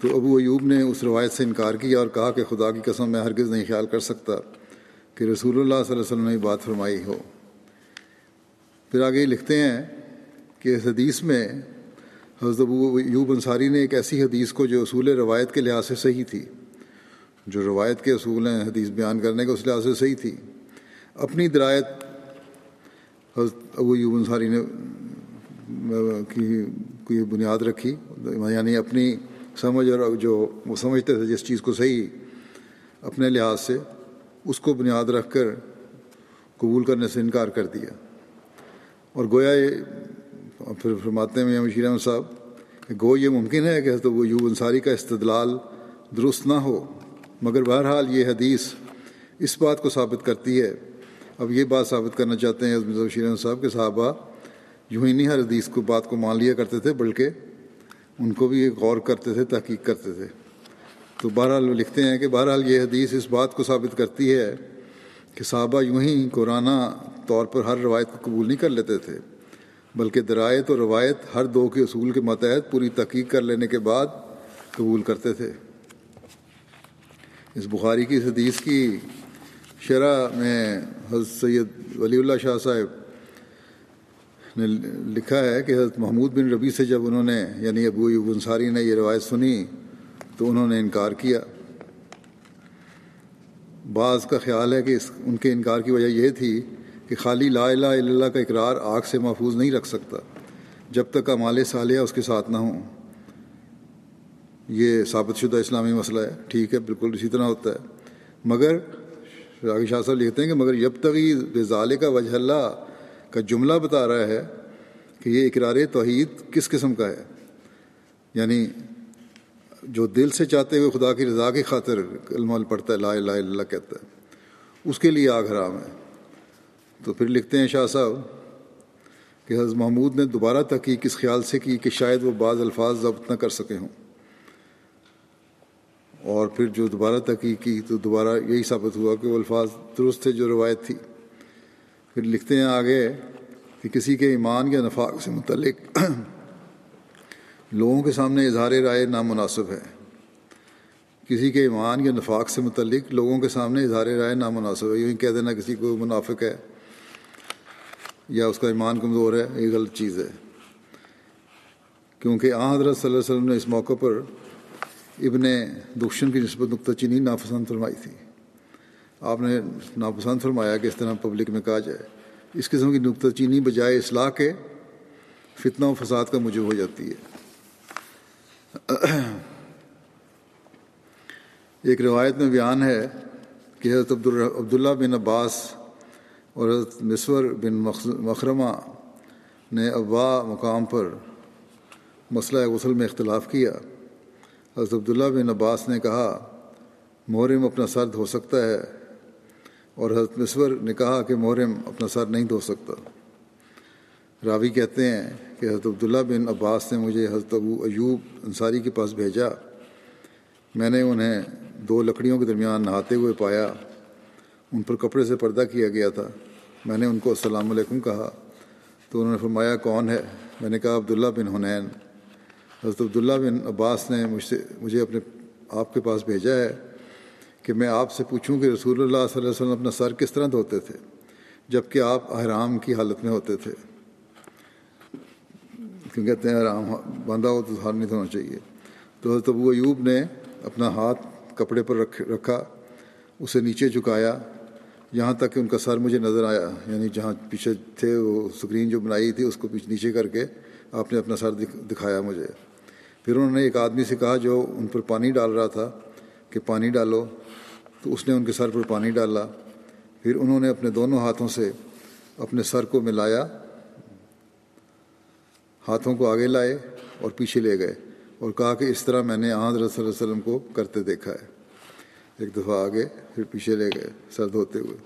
تو ابو ایوب نے اس روایت سے انکار کیا اور کہا کہ خدا کی قسم میں ہرگز نہیں خیال کر سکتا کہ رسول اللہ صلی اللہ علیہ وسلم نے بات فرمائی ہو۔ پھر آگے لکھتے ہیں کہ اس حدیث میں حضرت ابو ایوب انصاری نے ایک ایسی حدیث کو جو اصول روایت کے لحاظ سے صحیح تھی، جو روایت کے اصول ہیں، حدیث بیان کرنے کے اس لحاظ سے صحیح تھی، اپنی درایت حضرت ابو ایوب انصاری نے کی، کوئی بنیاد رکھی یعنی اپنی سمجھ اور جو وہ سمجھتے تھے جس چیز کو صحیح اپنے لحاظ سے، اس کو بنیاد رکھ کر قبول کرنے سے انکار کر دیا۔ اور گویا یہ، پھر فرماتے ہیں مشیر احمد صاحب، کہ گو یہ ممکن ہے کہ حضرت وہ یوب انصاری کا استدلال درست نہ ہو، مگر بہرحال یہ حدیث اس بات کو ثابت کرتی ہے اب یہ بات ثابت کرنا چاہتے ہیں حضرت بشیر احمد صاحب کے صحابہ، یوں ہی نہیں ہر حدیث کو بات کو مان لیا کرتے تھے، بلکہ ان کو بھی غور کرتے تھے، تحقیق کرتے تھے۔ تو بہرحال وہ لکھتے ہیں کہ بہرحال یہ حدیث اس بات کو ثابت کرتی ہے کہ صحابہ یوں ہی قرآن طور پر ہر روایت کو قبول نہیں کر لیتے تھے، بلکہ درایت اور روایت ہر دو کے اصول کے ماتحت پوری تحقیق کر لینے کے بعد قبول کرتے تھے۔ اس بخاری کی اس حدیث کی شرح میں حضرت سید ولی اللہ شاہ صاحب نے لکھا ہے کہ حضرت محمود بن ربی سے جب انہوں نے یعنی ابو انصاری نے یہ روایت سنی تو انہوں نے انکار کیا۔ بعض کا خیال ہے کہ اس، ان کے انکار کی وجہ یہ تھی کہ خالی لا الہ الا اللہ کا اقرار آگ سے محفوظ نہیں رکھ سکتا، جب تک امال صالحہ اس کے ساتھ نہ ہوں۔ یہ ثابت شدہ اسلامی مسئلہ ہے، ٹھیک ہے، بالکل اسی طرح ہوتا ہے۔ مگر راغی شاہ صاحب لکھتے ہیں کہ مگر جب تک بے کا وجہ اللہ کا جملہ بتا رہا ہے کہ یہ اقرار توحید کس قسم کا ہے؟ یعنی جو دل سے چاہتے ہوئے خدا کی رضا کی خاطر علم پڑھتا ہے، لا الہ الا اللہ کہتا ہے، اس کے لیے آگ حرام ہے۔ تو پھر لکھتے ہیں شاہ صاحب کہ حضرت محمود نے دوبارہ تحقیق اس خیال سے کی کہ شاید وہ بعض الفاظ ضبط نہ کر سکے ہوں۔ اور پھر جو دوبارہ تحقیق کی تو دوبارہ یہی ثابت ہوا کہ وہ الفاظ درست تھے جو روایت تھی۔ پھر لکھتے ہیں آگے کہ کسی کے ایمان یا نفاق سے متعلق لوگوں کے سامنے اظہار رائے نامناسب ہے۔ کسی کے ایمان یا نفاق سے متعلق لوگوں کے سامنے اظہار رائے نامناسب ہے۔ یوں کہہ دینا کسی کو منافق ہے یا اس کا ایمان کمزور ہے، یہ غلط چیز ہے۔ کیونکہ آ حضرت صلی اللہ علیہ وسلم نے اس موقع پر ابن دخشن کی نسبت نقطہ چینی ناپسند فرمائی تھی۔ آپ نے ناپسند فرمایا کہ اس طرح پبلک میں کہا جائے۔ اس قسم کی نقطہ چینی بجائے اصلاح کے فتنہ و فساد کا موجب ہو جاتی ہے۔ ایک روایت میں بیان ہے کہ حضرت عبداللہ بن عباس اور حضرت مصور بن مخرمہ نے ابا مقام پر مسئلہ غسل میں اختلاف کیا۔ حضرت عبداللہ بن عباس نے کہا محرم اپنا سر دھو سکتا ہے. اور حضرت مصور نے کہا کہ محرم اپنا سر نہیں دھو سکتا۔ راوی کہتے ہیں کہ حضرت عبداللہ بن عباس نے مجھے حضرت ابو ایوب انصاری کے پاس بھیجا۔ میں نے انہیں دو لکڑیوں کے درمیان نہاتے ہوئے پایا۔ ان پر کپڑے سے پردہ کیا گیا تھا۔ میں نے ان کو السلام علیکم کہا۔ تو انہوں نے فرمایا، کون ہے؟ میں نے کہا، عبداللہ بن حنین. حضرت عبداللہ بن عباس نے مجھ سے مجھے اپنے آپ کے پاس بھیجا ہے کہ میں آپ سے پوچھوں کہ رسول اللہ صلی اللہ علیہ وسلم اپنا سر کس طرح دھوتے تھے جبکہ آپ احرام کی حالت میں ہوتے تھے۔ کیوں کہتے ہیں احرام باندھا ہو تو ہار نہیں دھونا چاہیے۔ تو حضرت ابو ایوب نے اپنا ہاتھ کپڑے پر رکھ رکھا، اسے نیچے جھکایا۔ یہاں تک کہ ان کا سر مجھے نظر آیا یعنی جہاں پیچھے تھے وہ اسکرین جو بنائی تھی، اس کو پیچھے نیچے کر کے آپ نے اپنا سر دکھایا مجھے۔ پھر انہوں نے ایک آدمی سے کہا جو ان پر پانی ڈال رہا تھا کہ پانی ڈالو، تو اس نے ان کے سر پر پانی ڈالا۔ پھر انہوں نے اپنے دونوں ہاتھوں سے اپنے سر کو ملایا، ہاتھوں کو آگے لائے اور پیچھے لے گئے اور کہا کہ اس طرح میں نے حضرت صلی اللہ علیہ وسلم کو کرتے دیکھا ہے۔ ایک دفعہ آگے، پھر پیچھے لے گئے سر دھوتے ہوئے۔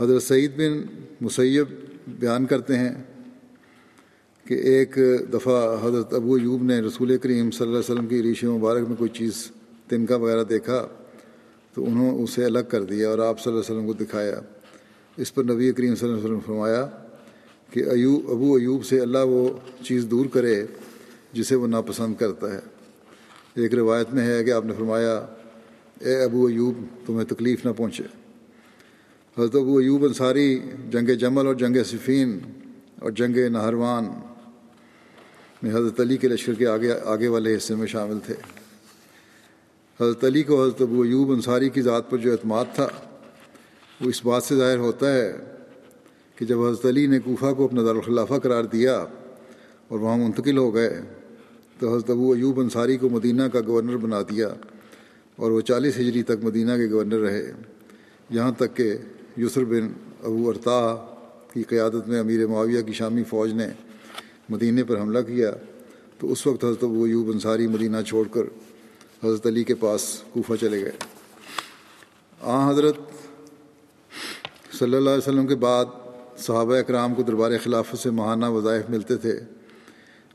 حضرت سعید بن مسیب بیان کرتے ہیں کہ ایک دفعہ حضرت ابو ایوب نے رسول کریم صلی اللہ علیہ وسلم کی ریش مبارک میں کوئی چیز تنکا وغیرہ دیکھا تو انہوں اسے الگ کر دیا اور آپ صلی اللہ علیہ وسلم کو دکھایا۔ اس پر نبی کریم صلی اللہ علیہ وسلم فرمایا کہ ایوب ابو ایوب سے اللہ وہ چیز دور کرے جسے وہ ناپسند کرتا ہے۔ ایک روایت میں ہے کہ آپ نے فرمایا، اے ابو ایوب، تمہیں تکلیف نہ پہنچے۔ حضرت ابو ایوب انصاری، جنگ جمل اور جنگ صفین اور جنگ نہروان میں حضرت علی کے لشکر کے آگے آگے والے حصے میں شامل تھے۔ حضرت علی کو حضرت ابو ایوب انصاری کی ذات پر جو اعتماد تھا، وہ اس بات سے ظاہر ہوتا ہے کہ جب حضرت علی نے کوفہ کو اپنا دارالخلافہ قرار دیا اور وہاں منتقل ہو گئے، تو حضرت ابو ایوب انصاری کو مدینہ کا گورنر بنا دیا اور وہ چالیس ہجری تک مدینہ کے گورنر رہے، یہاں تک کہ یسر بن ابو ارتا کی قیادت میں امیر معاویہ کی شامی فوج نے مدینہ پر حملہ کیا تو اس وقت حضرت ابو ایوب انصاری مدینہ چھوڑ کر حضرت علی کے پاس کوفہ چلے گئے۔ آ، حضرت صلی اللہ علیہ وسلم کے بعد صحابہ اکرام کو دربار خلافت سے ماہانہ وظائف ملتے تھے۔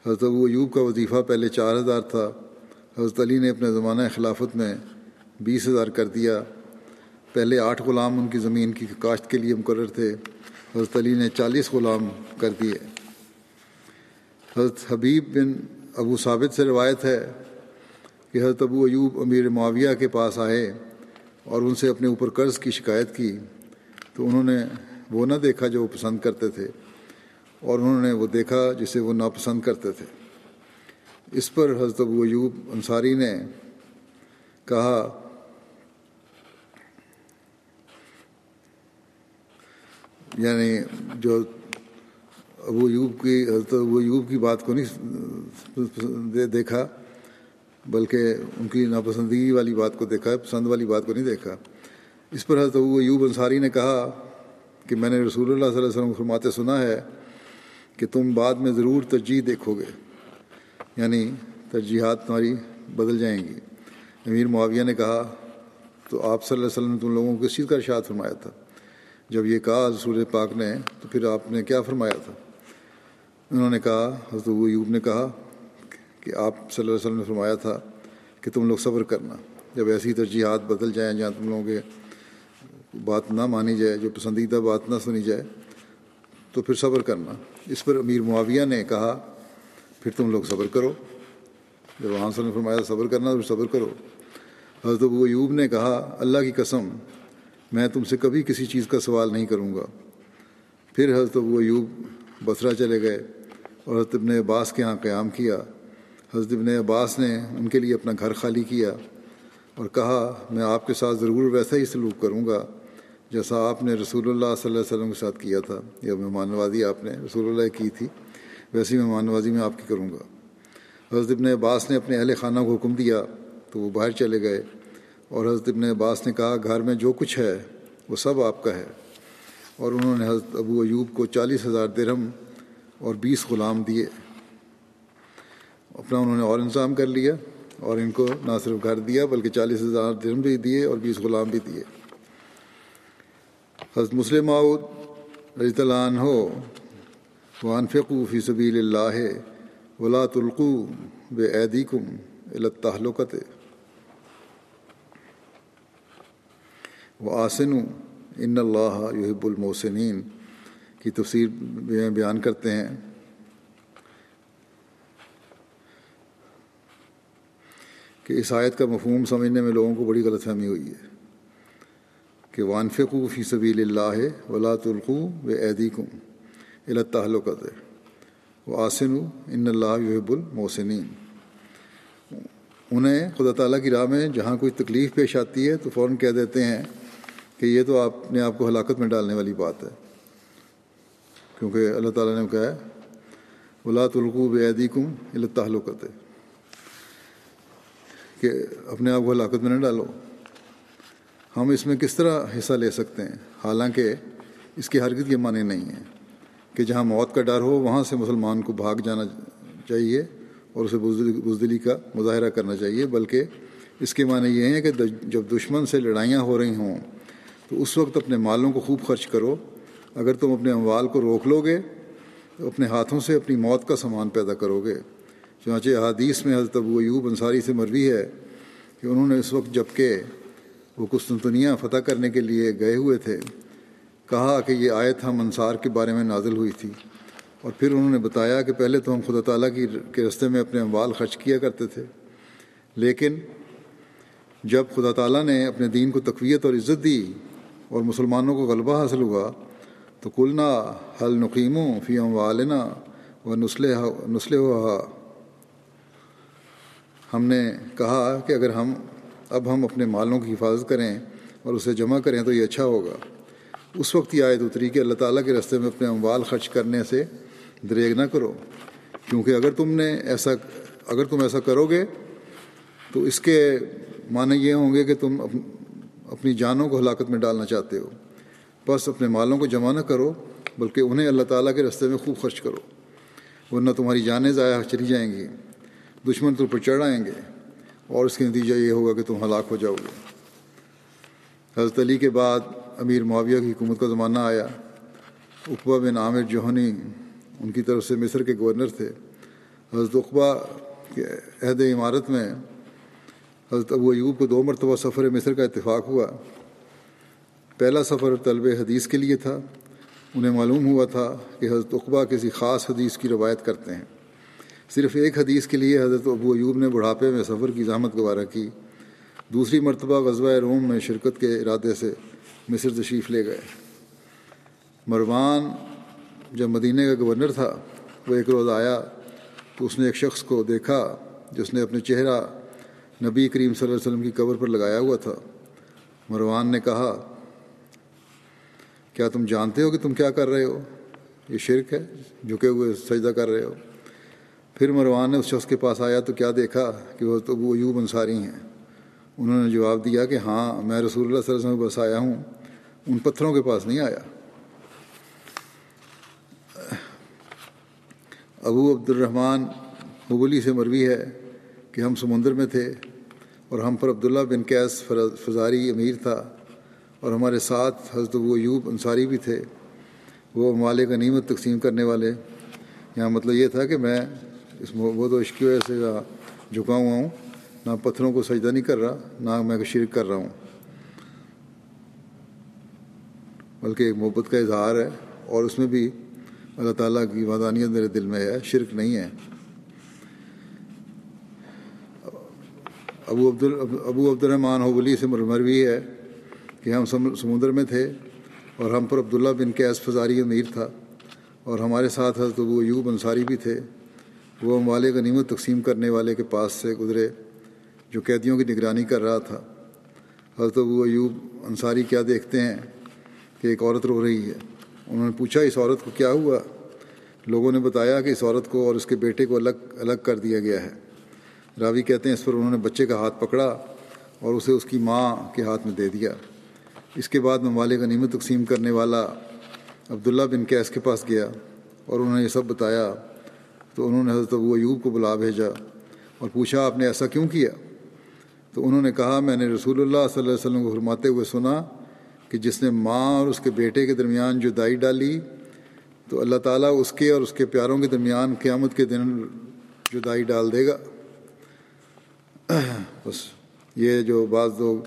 حضرت ابو ایوب کا وظیفہ پہلے چار ہزار تھا۔ حضرت علی نے اپنے زمانہ خلافت میں بیس ہزار کر دیا۔ پہلے آٹھ غلام ان کی زمین کی کاشت کے لیے مقرر تھے۔ حضرت علی نے چالیس غلام کر دیے۔ حضرت حبیب بن ابو ثابت سے روایت ہے کہ حضرت ابو ایوب امیر معاویہ کے پاس آئے اور ان سے اپنے اوپر قرض کی شکایت کی تو انہوں نے وہ نہ دیکھا جو وہ پسند کرتے تھے اور انہوں نے وہ دیکھا جسے وہ ناپسند کرتے تھے۔ اس پر حضرت ابو ایوب انصاری نے کہا یعنی جو ابو ایوب کی، حضرت ابو ایوب کی بات کو نہیں دیکھا، بلکہ ان کی ناپسندگی والی بات کو دیکھا، پسند والی بات کو نہیں دیکھا۔ اس پر حضرت ابو ایوب انصاری نے کہا کہ میں نے رسول اللہ صلی اللہ علیہ وسلم فرماتے سنا ہے کہ تم بعد میں ضرور ترجیح دیکھو گے۔ یعنی ترجیحات تمہاری بدل جائیں گی۔ امیر معاویہ نے کہا، تو آپ صلی اللہ علیہ وسلم نے تم لوگوں کو کس چیز کا ارشاد فرمایا تھا؟ جب یہ کہا رسول پاک نے، تو پھر آپ نے کیا فرمایا تھا؟ انہوں نے کہا، حضرت ایوب نے کہا کہ آپ صلی اللہ علیہ وسلم نے فرمایا تھا کہ تم لوگ صبر کرنا، جب ایسی ترجیحات بدل جائیں جہاں تم لوگوں کے بات نہ مانی جائے، جو پسندیدہ بات نہ سنی جائے، تو پھر صبر کرنا۔ اس پر امیر معاویہ نے کہا، پھر تم لوگ صبر کرو۔ جب وہاں سے نے فرمایا صبر کرنا، تو پھر صبر کرو۔ حضرت ابو ایوب نے کہا، اللہ کی قسم، میں تم سے کبھی کسی چیز کا سوال نہیں کروں گا۔ پھر حضرت ابو ایوب بسرا چلے گئے۔ حضرت ابن عباس کے ہاں قیام کیا۔ حضرت ابن عباس نے ان کے لیے اپنا گھر خالی کیا اور کہا، میں آپ کے ساتھ ضرور ویسا ہی سلوک کروں گا، جیسا آپ نے رسول اللہ صلی اللہ علیہ وسلم کے ساتھ کیا تھا، یا مہمان نوازی آپ نے رسول اللہ کی تھی، ویسی مہمان نوازی میں آپ کی کروں گا۔ حضرت ابن عباس نے اپنے اہل خانہ کو حکم دیا، تو وہ باہر چلے گئے۔ اور حضرت ابن عباس نے کہا، گھر میں جو کچھ ہے، وہ سب آپ کا ہے۔ اور انہوں نے حضرت ابو ایوب کو چالیس ہزار درہم اور بیس غلام دیے۔ اپنا انہوں نے اور انتظام کر لیا اور ان کو نہ صرف گھر دیا بلکہ چالیس ہزار درم بھی دیے اور بیس غلام بھی دیے۔ حضرت مسلم معود رضی اللہ عنہ وانفقو فی سبیل اللہ ولا تلقو بے عیدی کم التحلقت و آسن ان اللہ یحب المحسنین۔ کی تفسیر بیان کرتے ہیں۔ کہ اس آیت کا مفہوم سمجھنے میں لوگوں کو بڑی غلط فہمی ہوئی ہے۔ کہ وانفقو فی سبیل اللہ ولا تلقو و عیدی کم التحلقت و آسن ان اللہ یحب المحسنین۔ انہیں خدا تعالیٰ کی راہ میں جہاں کوئی تکلیف پیش آتی ہے تو فوراً کہہ دیتے ہیں کہ یہ تو آپ نے آپ کو ہلاکت میں ڈالنے والی بات ہے۔ کیونکہ اللہ تعالیٰ نے کہا ہے، ولا تلقو بے عیدی کم التحلقت کہ اپنے آپ کو ہلاکت میں نہ ڈالو۔ ہم اس میں کس طرح حصہ لے سکتے ہیں؟ حالانکہ اس کے ہرگز یہ معنی نہیں ہے کہ جہاں موت کا ڈر ہو، وہاں سے مسلمان کو بھاگ جانا چاہیے اور اسے بزدلی کا مظاہرہ کرنا چاہیے، بلکہ اس کے معنی یہ ہیں کہ جب دشمن سے لڑائیاں ہو رہی ہوں، تو اس وقت اپنے مالوں کو خوب خرچ کرو اگر تم اپنے اموال کو روک لو گے تو اپنے ہاتھوں سے اپنی موت کا سامان پیدا کرو گے۔ چنانچہ حدیث میں حضرت ابو ایوب انصاری سے مروی ہے کہ انہوں نے اس وقت جبکہ وہ قسطنطنیہ فتح کرنے کے لیے گئے ہوئے تھے، کہا کہ یہ آیت ہم انصار کے بارے میں نازل ہوئی تھی۔ اور پھر انہوں نے بتایا کہ پہلے تو ہم خدا تعالیٰ کی کے رستے میں اپنے اموال خرچ کیا کرتے تھے۔ لیکن جب خدا تعالیٰ نے اپنے دین کو تقویت اور عزت دی اور مسلمانوں کو غلبہ حاصل ہوا تو کلنا حل نقیموں فی والنا و نسل نسل ہم نے کہا کہ اگر ہم اب ہم اپنے مالوں کی حفاظت کریں اور اسے جمع کریں تو یہ اچھا ہوگا۔ اس وقت یہ آیت اتری کہ اللہ تعالیٰ کے رستے میں اپنے اموال خرچ کرنے سے دریگ نہ کرو۔ کیونکہ اگر تم نے ایسا اگر تم ایسا کرو گے تو اس کے معنی یہ ہوں گے کہ تم اپنی جانوں کو ہلاکت میں ڈالنا چاہتے ہو۔ بس اپنے مالوں کو جمع نہ کرو، بلکہ انہیں اللہ تعالیٰ کے رستے میں خوب خرچ کرو، ورنہ تمہاری جانیں ضائع چلی جائیں گی، دشمن تم پر چڑھ آئیں گے، اور اس کا نتیجہ یہ ہوگا کہ تم ہلاک ہو جاؤ گے۔ حضرت علی کے بعد امیر معاویہ کی حکومت کا زمانہ آیا۔ اقبا بن عامر جوہنی ان کی طرف سے مصر کے گورنر تھے۔ حضرت اقبا کے عہد عمارت میں حضرت ابو ایوب کو دو مرتبہ سفر مصر کا اتفاق ہوا۔ پہلا سفر طلب حدیث کے لیے تھا۔ انہیں معلوم ہوا تھا کہ حضرت اقبا کسی خاص حدیث کی روایت کرتے ہیں۔ صرف ایک حدیث کے لیے حضرت ابو ایوب نے بڑھاپے میں سفر کی زحمت گوارہ کی۔ دوسری مرتبہ غزوہ روم میں شرکت کے ارادے سے مصر تشریف لے گئے۔ مروان جب مدینہ کا گورنر تھا، وہ ایک روز آیا تو اس نے ایک شخص کو دیکھا جس نے اپنے چہرہ نبی کریم صلی اللہ علیہ وسلم کی قبر پر لگایا ہوا تھا۔ مروان نے کہا کیا تم جانتے ہو کہ تم کیا کر رہے ہو؟ یہ شرک ہے، جھکے ہوئے سجدہ کر رہے ہو۔ پھر مروان نے اس شخص کے پاس آیا تو کیا دیکھا کہ وہ تو وہ ایوب انصاری ہیں۔ انہوں نے جواب دیا کہ ہاں میں رسول اللہ صلی اللہ علیہ وسلم بس آیا ہوں۔ ان پتھروں کے پاس نہیں آیا۔ ابو عبد الرحمن مغلی سے مروی ہے کہ ہم سمندر میں تھے اور ہم پر عبداللہ بن کیس فضاری امیر تھا۔ اور ہمارے ساتھ حضرت ابو ایوب انصاری بھی تھے، وہ مالک غنیمت تقسیم کرنے والے۔ یہاں مطلب یہ تھا کہ میں اس وہ تو عشق کی وجہ سے جھکا ہوا ہوں، نہ پتھروں کو سجدہ نہیں کر رہا، نہ میں شرک کر رہا ہوں۔ بلکہ ایک محبت کا اظہار ہے، اور اس میں بھی اللہ تعالیٰ کی وادانیت میرے دل میں ہے، شرک نہیں ہے۔ ابو عبد ابو عبد الرحمٰن حبلی سے مروی ہے۔ کہ ہم سمندر میں تھے اور ہم پر عبداللہ بن کیس فضاری امیر تھا اور ہمارے ساتھ حضرت ابو ایوب انصاری بھی تھے۔ وہ ہمارے غنیمت تقسیم کرنے والے کے پاس سے گزرے جو قیدیوں کی نگرانی کر رہا تھا۔ حضرت ابو ایوب انصاری کیا دیکھتے ہیں کہ ایک عورت رو رہی ہے۔ انہوں نے پوچھا، اس عورت کو کیا ہوا؟ لوگوں نے بتایا کہ اس عورت کو اور اس کے بیٹے کو الگ الگ کر دیا گیا ہے۔ راوی کہتے ہیں، اس پر انہوں نے بچے کا ہاتھ پکڑا اور اسے اس کی ماں کے ہاتھ میں دے دیا۔ اس کے بعد ممالک غنیمت تقسیم کرنے والا عبداللہ بن کیس کے پاس گیا اور انہوں نے یہ سب بتایا، تو انہوں نے حضرت ابو ایوب کو بلا بھیجا اور پوچھا، آپ نے ایسا کیوں کیا؟ تو انہوں نے کہا، میں نے رسول اللہ صلی اللہ علیہ وسلم کو فرماتے ہوئے سنا کہ جس نے ماں اور اس کے بیٹے کے درمیان جدائی ڈالی، تو اللہ تعالیٰ اس کے اور اس کے پیاروں کے درمیان قیامت کے دن جدائی ڈال دے گا۔ بس، یہ جو بعض لوگ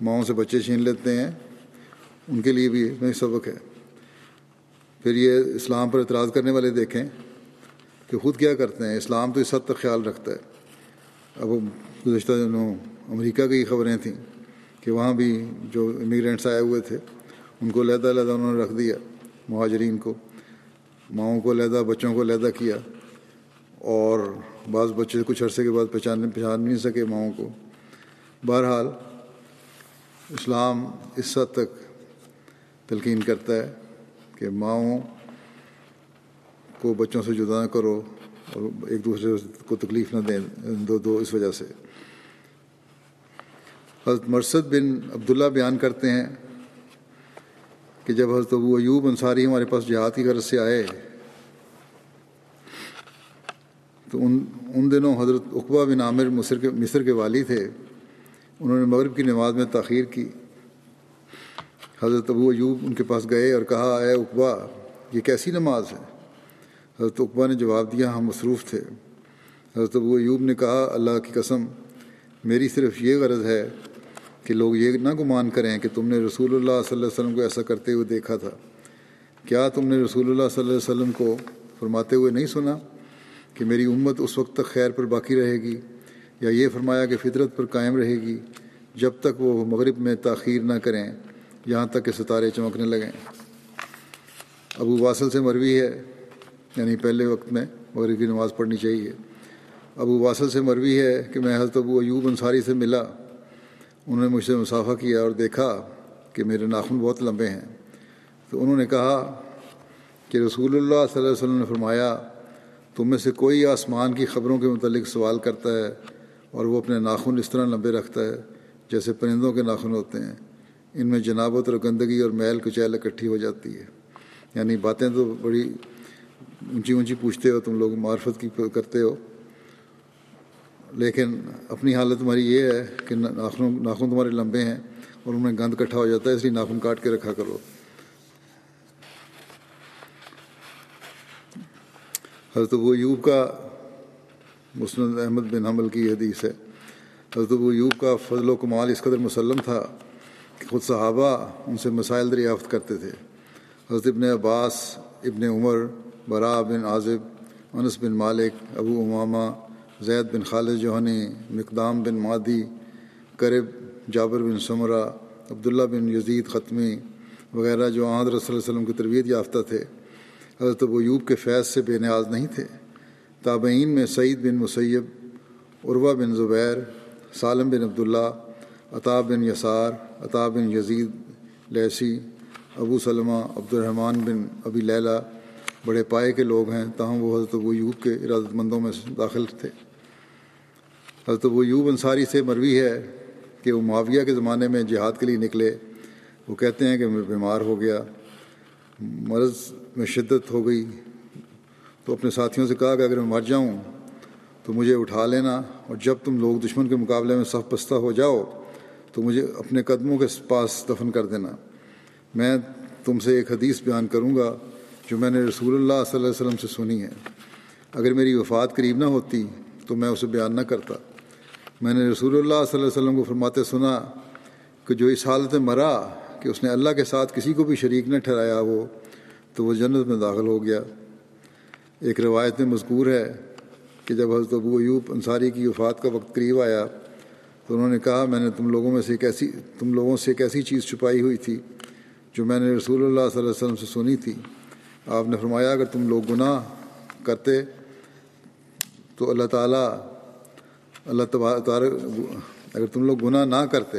ماؤں سے بچے چھین لیتے ہیں۔ ان کے لیے بھی نئی سبق ہے۔ پھر یہ اسلام پر اعتراض کرنے والے دیکھیں کہ خود کیا کرتے ہیں۔ اسلام تو اس حد تک خیال رکھتا ہے۔ اب گزشتہ دنوں امریکہ کی خبریں تھیں کہ وہاں بھی جو امیگرینٹس آئے ہوئے تھے، ان کو علیحدہ علیحدہ انہوں نے رکھ دیا مہاجرین کو۔ ماؤں کو علیحدہ، بچوں کو علیحدہ کیا۔ اور بعض بچے کچھ عرصے کے بعد پہچان پہچان نہیں سکے ماؤں کو۔ بہرحال اسلام اس حد تک تلقین کرتا ہے کہ ماؤں کو بچوں سے جدا نہ کرو اور ایک دوسرے کو تکلیف نہ دیں، دو دو اس وجہ سے۔ حضرت مرسد بن عبداللہ بیان کرتے ہیں کہ جب حضرت ابو ایوب انصاری ہمارے پاس جہاد کی غرض سے آئے، تو ان ان دنوں حضرت اقبا بن عامر مصر کے مصر کے والی تھے۔ انہوں نے مغرب کی نماز میں تاخیر کی۔ حضرت ابو ایوب ان کے پاس گئے اور کہا، اے اقبا یہ کیسی نماز ہے؟ حضرت اقبا نے جواب دیا، ہم مصروف تھے. حضرت ابو ایوب نے کہا، اللہ کی قسم، میری صرف یہ غرض ہے کہ لوگ یہ نہ گمان کریں کہ تم نے رسول اللہ صلی اللہ علیہ وسلم کو ایسا کرتے ہوئے دیکھا تھا۔ کیا تم نے رسول اللہ صلی اللہ علیہ وسلم کو فرماتے ہوئے نہیں سنا کہ میری امت اس وقت تک خیر پر باقی رہے گی؟ یا یہ فرمایا کہ فطرت پر قائم رہے گی جب تک وہ مغرب میں تاخیر نہ کریں؟ یہاں تک کہ ستارے چمکنے لگیں ابو واصل سے مروی ہے یعنی پہلے وقت میں مغرب کی نماز پڑھنی چاہیے۔ ابو واصل سے مروی ہے کہ میں حضرت ابو ایوب انصاری سے ملا۔ انہوں نے مجھ سے مسافہ کیا اور دیکھا کہ میرے ناخن بہت لمبے ہیں۔ تو انہوں نے کہا کہ رسول اللہ صلی اللہ علیہ وسلم نے فرمایا، تم میں سے کوئی آسمان کی خبروں کے متعلق سوال کرتا ہے اور وہ اپنے ناخن اس طرح لمبے رکھتا ہے جیسے پرندوں کے ناخن ہوتے ہیں۔ ان میں جنابت اور گندگی اور میل کچیل اکٹھی ہو جاتی ہے۔ یعنی باتیں تو بڑی اونچی اونچی پوچھتے ہو، تم لوگ معرفت کی کرتے ہو۔ لیکن اپنی حالت تمہاری یہ ہے کہ ناخن ناخن تمہارے لمبے ہیں اور ان میں گند کٹھا ہو جاتا ہے، اس لیے ناخن کاٹ کے رکھا کرو۔ حضرت ابو ایوب کا مسند احمد بن حمل کی حدیث ہے۔ حضرت ابو ایوب کا فضل و کمال اس قدر مسلم تھا کہ خود صحابہ ان سے مسائل دریافت کرتے تھے۔ حضرت ابن عباس، ابن عمر، برا بن عازب، انس بن مالک، ابو امامہ، زید بن خالد جوہنی، مقدام بن مادی، کرب، جابر بن سمرہ، عبداللہ بن یزید ختمی وغیرہ جو آحد رسول اللہ وسلم کی تربیت یافتہ تھے۔ حضرت ابو ایوب کے فیض سے بے نیاز نہیں تھے۔ تابعین میں سعید بن مسیب، عروہ بن زبیر، سالم بن عبداللہ، عطا بن یسار عطا بن یزید لیسی، ابو سلمہ عبد الرحمٰن بن ابی لیلہ بڑے پائے کے لوگ ہیں، تاہم وہ حضرت ابو ایوب کے ارادت مندوں میں داخل تھے۔ حضرت ابو ایوب انصاری سے مروی ہے کہ وہ معاویہ کے زمانے میں جہاد کے لیے نکلے۔ وہ کہتے ہیں کہ میں بیمار ہو گیا، مرض میں شدت ہو گئی۔ تو اپنے ساتھیوں سے کہا کہ اگر میں مر جاؤں تو مجھے اٹھا لینا اور جب تم لوگ دشمن کے مقابلے میں صف پستہ ہو جاؤ تو مجھے اپنے قدموں کے پاس دفن کر دینا۔ میں تم سے ایک حدیث بیان کروں گا جو میں نے رسول اللہ صلی اللہ علیہ وسلم سے سنی ہے۔ اگر میری وفات قریب نہ ہوتی تو میں اسے بیان نہ کرتا۔ میں نے رسول اللہ صلی اللہ علیہ وسلم کو فرماتے سنا کہ جو اس حالت میں مرا کہ اس نے اللہ کے ساتھ کسی کو بھی شریک نہ ٹھہرایا وہ تو وہ جنت میں داخل ہو گیا۔ ایک روایت میں مذکور ہے کہ جب حضرت ابو ایوب انصاری کی وفات کا وقت قریب آیا تو انہوں نے کہا، میں نے تم لوگوں میں سے ایک ایسی، تم لوگوں سے ایک ایسی چیز چھپائی ہوئی تھی جو میں نے رسول اللہ صلی اللہ علیہ وسلم سے سنی تھی۔ آپ نے فرمایا، اگر تم لوگ گناہ کرتے تو اللہ تعالیٰ، اللہ تبارک اگر تم لوگ گناہ نہ کرتے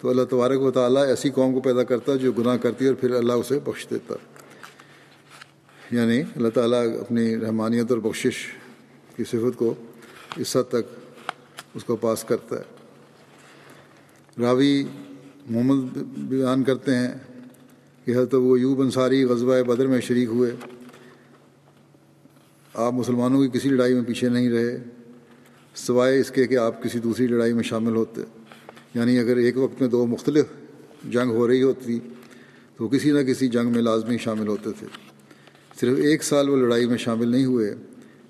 تو اللہ تبارک و تعالیٰ ایسی قوم کو پیدا کرتا جو گناہ کرتی اور پھر اللہ اسے بخش دیتا۔ یعنی اللہ تعالیٰ اپنی رحمانیت اور بخشش کی صفت کو اس حد تک اس کو پاس کرتا ہے۔ راوی محمد بیان کرتے ہیں کہ حضرت وہ یوب انصاری غزوہ بدر میں شریک ہوئے۔ آپ مسلمانوں کی کسی لڑائی میں پیچھے نہیں رہے، سوائے اس کے کہ آپ کسی دوسری لڑائی میں شامل ہوتے۔ یعنی اگر ایک وقت میں دو مختلف جنگ ہو رہی ہوتی، تو کسی نہ کسی جنگ میں لازمی شامل ہوتے تھے۔ صرف ایک سال وہ لڑائی میں شامل نہیں ہوئے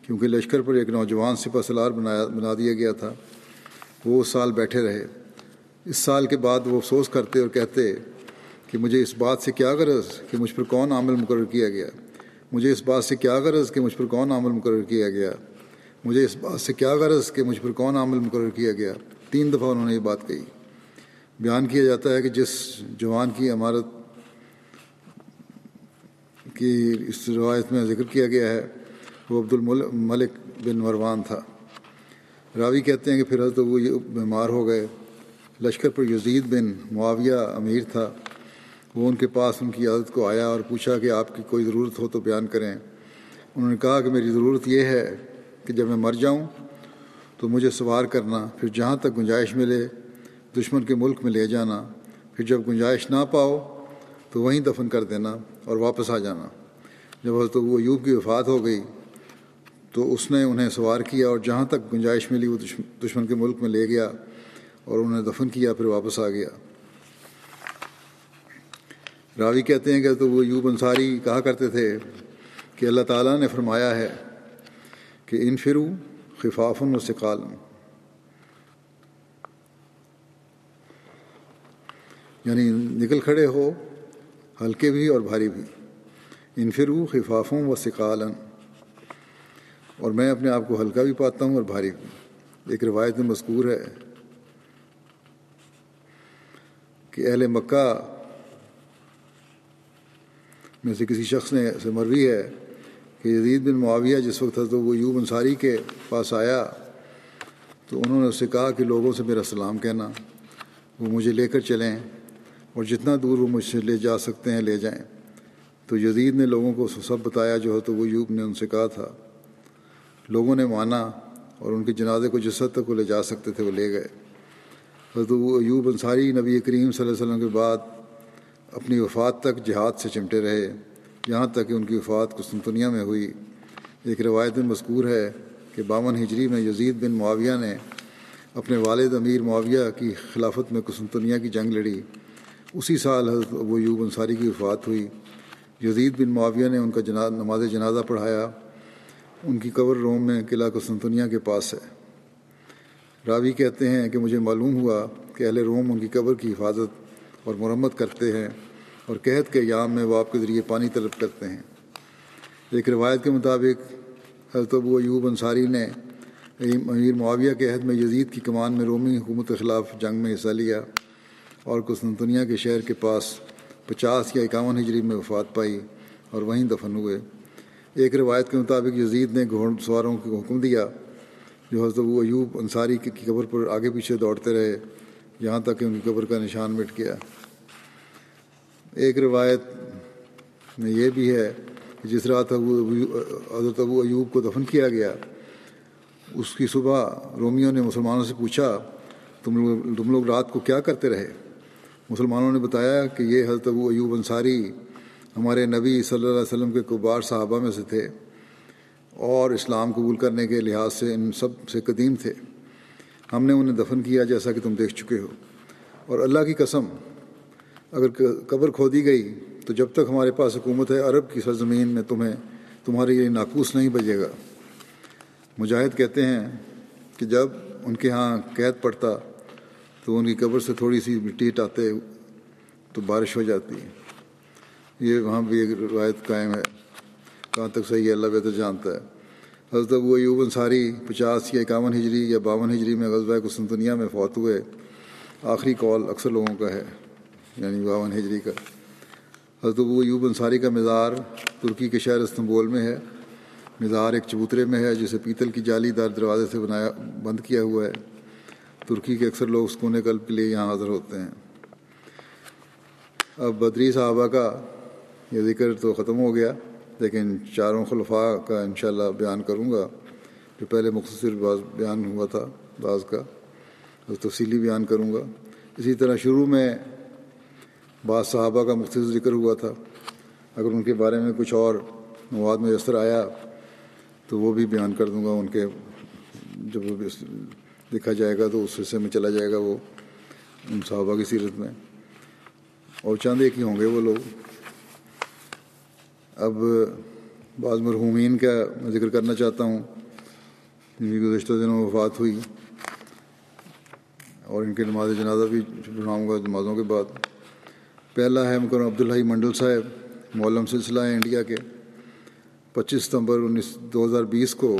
کیونکہ لشکر پر ایک نوجوان سپہ سلار بنایا بنا دیا گیا تھا۔ وہ اس سال بیٹھے رہے۔ اس سال کے بعد وہ افسوس کرتے اور کہتے کہ مجھے اس بات سے کیا غرض کہ مجھ پر کون عمل مقرر کیا گیا؟ مجھے اس بات سے کیا غرض کہ مجھ پر کون عمل مقرر کیا گیا؟ مجھے اس بات سے کیا غرض کہ مجھ پر کون عمل مقرر کیا گیا؟ تین دفعہ انہوں نے یہ بات کہی۔ بیان کیا جاتا ہے کہ جس جوان کی عمارت کی اس روایت میں ذکر کیا گیا ہے وہ عبد الملک بن مروان تھا۔ راوی کہتے ہیں کہ پھر حضرت وہ بیمار ہو گئے۔ لشکر پر یزید بن معاویہ امیر تھا۔ وہ ان کے پاس ان کی عادت کو آیا اور پوچھا کہ آپ کی کوئی ضرورت ہو تو بیان کریں۔ انہوں نے کہا کہ میری ضرورت یہ ہے کہ جب میں مر جاؤں تو مجھے سوار کرنا، پھر جہاں تک گنجائش ملے، دشمن کے ملک میں لے جانا۔ پھر جب گنجائش نہ پاؤ تو وہیں دفن کر دینا اور واپس آ جانا۔ جب حضرت ایوب کی وفات ہو گئی تو اس نے انہیں سوار کیا اور جہاں تک گنجائش ملی وہ دشمن کے ملک میں لے گیا اور انہیں دفن کیا، پھر واپس آ گیا۔ راوی کہتے ہیں کہ تو وہ یوب انصاری کہا کرتے تھے کہ اللہ تعالیٰ نے فرمایا ہے کہ ان فرو خفافن و سقال یعنی نکل کھڑے ہو، ہلکے بھی اور بھاری بھی۔ انفرو خفافوں و سقالن اور میں اپنے آپ کو ہلکا بھی پاتا ہوں اور بھاری بھی ایک روایت میں مذکور ہے کہ اہل مکہ میں سے کسی شخص نے سے مروی ہے کہ یزید بن معاویہ جس وقت تو وہ یوب انصاری کے پاس آیا تو انہوں نے اس سے کہا کہ لوگوں سے میرا سلام کہنا، وہ مجھے لے کر چلیں اور جتنا دور وہ مجھ سے لے جا سکتے ہیں لے جائیں۔ تو یزید نے لوگوں کو سب بتایا جو ہے تو وہ یوب نے ان سے کہا تھا۔ لوگوں نے مانا اور ان کے جنازے کو جس حد تک وہ لے جا سکتے تھے، وہ لے گئے۔ تو وہ ایوب انصاری نبی کریم صلی اللہ علیہ وسلم کے بعد اپنی وفات تک جہاد سے چمٹے رہے۔ یہاں تک کہ ان کی وفات قسطنطنیہ میں ہوئی۔ ایک روایت میں مذکور ہے کہ باون ہجری میں یزید بن معاویہ نے اپنے والد امیر معاویہ کی خلافت میں قسطنطنیہ کی جنگ لڑی۔ اسی سال حضرت ابو ایوب انصاری کی وفات ہوئی۔ یزید بن معاویہ نے ان کا جناز نماز جنازہ پڑھایا۔ ان کی قبر روم میں قلعہ قسطنطنیہ کے پاس ہے۔ راوی کہتے ہیں کہ مجھے معلوم ہوا کہ اہل روم ان کی قبر کی حفاظت اور مرمت کرتے ہیں اور قحط کے یام میں وہ آپ کے ذریعے پانی طلب کرتے ہیں۔ ایک روایت کے مطابق، حضرت ابو ایوب انصاری نے امیر معاویہ کے عہد میں یزید کی کمان میں رومی حکومت کے خلاف جنگ میں حصہ لیا اور قسطنطنیہ کے شہر کے پاس پچاس یا اکاون ہجری میں وفات پائی اور وہیں دفن ہوئے۔ ایک روایت کے مطابق یزید نے گھوڑ سواروں کو حکم دیا، جو حضرت ابو ایوب انصاری کی قبر پر آگے پیچھے دوڑتے رہے، یہاں تک کہ ان کی قبر کا نشان مٹ گیا۔ ایک روایت میں یہ بھی ہے کہ جس رات ابو حضرت ابو ایوب کو دفن کیا گیا، اس کی صبح رومیوں نے مسلمانوں سے پوچھا، تم لوگ تم لوگ رات کو کیا کرتے رہے؟ مسلمانوں نے بتایا کہ یہ حضرت ابو ایوب انصاری ہمارے نبی صلی اللہ علیہ وسلم کے کبار صحابہ میں سے تھے اور اسلام قبول کرنے کے لحاظ سے ان سب سے قدیم تھے۔ ہم نے انہیں دفن کیا جیسا کہ تم دیکھ چکے ہو۔ اور اللہ کی قسم، اگر قبر کھودی گئی تو جب تک ہمارے پاس حکومت ہے، عرب کی سرزمین میں تمہیں، تمہارے یہ ناقوس نہیں بجے گا۔ مجاہد کہتے ہیں کہ جب ان کے ہاں قید پڑتا تو ان کی قبر سے تھوڑی سی مٹی ہٹاتے تو بارش ہو جاتی۔ یہ وہاں بھی ایک روایت قائم ہے۔ کہاں تک صحیح ہے، اللہ بہتر جانتا ہے۔ حضرت ابو ایوب انصاری پچاس یا اکاون ہجری یا باون ہجری میں غزبۂ قسطنطنیہ میں فوت ہوئے۔ آخری کال اکثر لوگوں کا ہے یعنی باون ہجری کا۔ حضرت ابو ایوب انصاری کا مزار ترکی کے شہر استنبول میں ہے۔ مزار ایک چبوترے میں ہے، جسے پیتل کی جالی دار دروازے سے بنایا، بند کیا ہوا ہے۔ ترکی کے اکثر لوگ سکون قلب کے لیے یہاں حاضر ہوتے ہیں۔ اب بدری صحابہ کا یہ ذکر تو ختم ہو گیا، لیکن چاروں خلفاء کا انشاءاللہ بیان کروں گا۔ جو پہلے مختصر بعض بیان ہوا تھا بعض کا تفصیلی بیان کروں گا۔ اسی طرح شروع میں بعض صحابہ کا مختصر ذکر ہوا تھا۔ اگر ان کے بارے میں کچھ اور مواد میسر آیا، تو وہ بھی بیان کر دوں گا۔ ان کے جب دیکھا جائے گا تو اس حصے میں چلا جائے گا وہ ان صحابہ کی سیرت میں۔ اور چاند ایک ہی ہوں گے وہ لوگ۔ اب بعض مرحومین کا میں ذکر کرنا چاہتا ہوں۔ جن کی گزشتہ دنوں وفات ہوئی اور ان کے نماز جنازہ بھی بناؤں گا نمازوں کے بعد۔ پہلا ہے مکرم عبدالحی منڈل صاحب، مولم سلسلہ ہے انڈیا کے۔ پچیس ستمبر انیس، دو ہزار بیس کو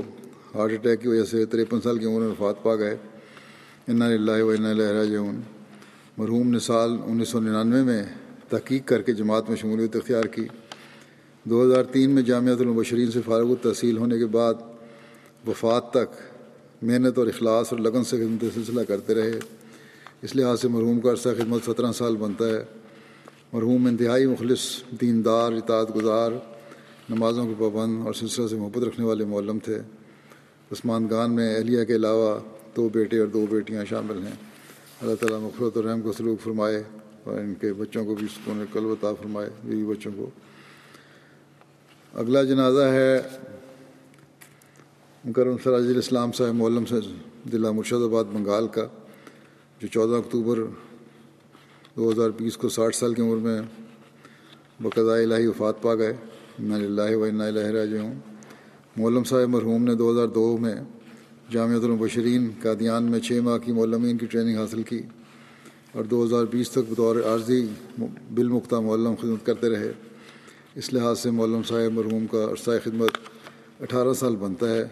ہارٹ اٹیک کی وجہ سے تریپن سال کی عمر میں وفات پا گئے۔ اللہ و راجعون۔ مرحوم نے سال انیس سو ننانوے میں تحقیق کر کے جماعت میں شمولیت اختیار کی۔ دو ہزار تین میں جامعۃ المبشرین سے فارغ التحصیل ہونے کے بعد وفات تک محنت اور اخلاص اور لگن سے خدمت سلسلہ کرتے رہے۔ اس لحاظ سے مرحوم کا عرصہ خدمت سترہ سال بنتا ہے۔ مرحوم انتہائی مخلص، دیندار، اطاعت گزار، نمازوں کے پابند اور سلسلہ سے محبت رکھنے والے معلم تھے۔ عثمان گان میں اہلیہ کے علاوہ دو بیٹے اور دو بیٹیاں شامل ہیں۔ اللہ تعالیٰ مخرت الرحم کو سلوک فرمائے اور ان کے بچوں کو بھی سکون قلب عطا فرمائے۔ بیوی بچوں کو اگلا جنازہ ہے مکرم سراج الاسلام صاحب مولم سے ضلع مرشد آباد بنگال کا، جو چودہ اکتوبر دو ہزار بیس کو ساٹھ سال کی عمر میں بقضاء الہی وفات پا گئے۔ اللہ و الہ راجعون۔ مولم صاحب مرحوم نے دو ہزار دو میں جامعۃ المبشرین قادیان میں چھ ماہ کی مولمین کی ٹریننگ حاصل کی اور دو ہزار بیس تک بطور عارضی بالمختہ مولم خدمت کرتے رہے۔ اس لحاظ سے مولم صاحب مرحوم کا عرصۂ خدمت اٹھارہ سال بنتا ہے۔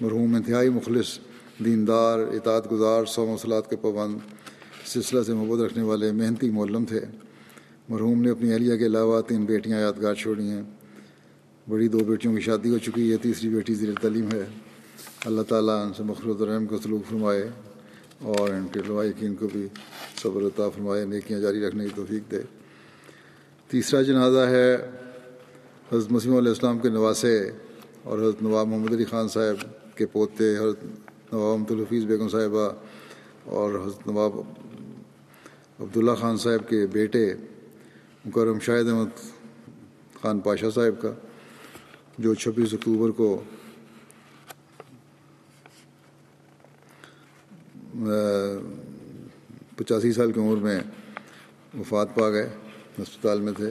مرحوم انتہائی مخلص، دیندار، اطاعت گزار سو مسلات کے پابند، سلسلہ سے محبت رکھنے والے، محنتی مولم تھے۔ مرحوم نے اپنی اہلیہ کے علاوہ تین بیٹیاں یادگار چھوڑی ہیں۔ بڑی دو بیٹیوں کی شادی ہو چکی ہے، تیسری بیٹی زیر تعلیم ہے۔ اللہ تعالیٰ ان سے مخلوط الرحم کو سلوک فرمائے اور ان کے لوائقین کو بھی صبر عطا فرمائے، نیکیاں جاری رکھنے کی توفیق دے۔ تیسرا جنازہ ہے حضرت مسیم علیہ السلام کے نواسے اور حضرت نواب محمد علی خان صاحب کے پوتے، حضرت نواب محمد الحفیظ بیگم صاحبہ اور حضرت نواب عبداللہ خان صاحب کے بیٹے مکرم شاہد احمد خان پاشا صاحب کا، جو چھبیس اکتوبر کو پچاسی سال کی عمر میں وفات پا گئے، ہسپتال میں تھے۔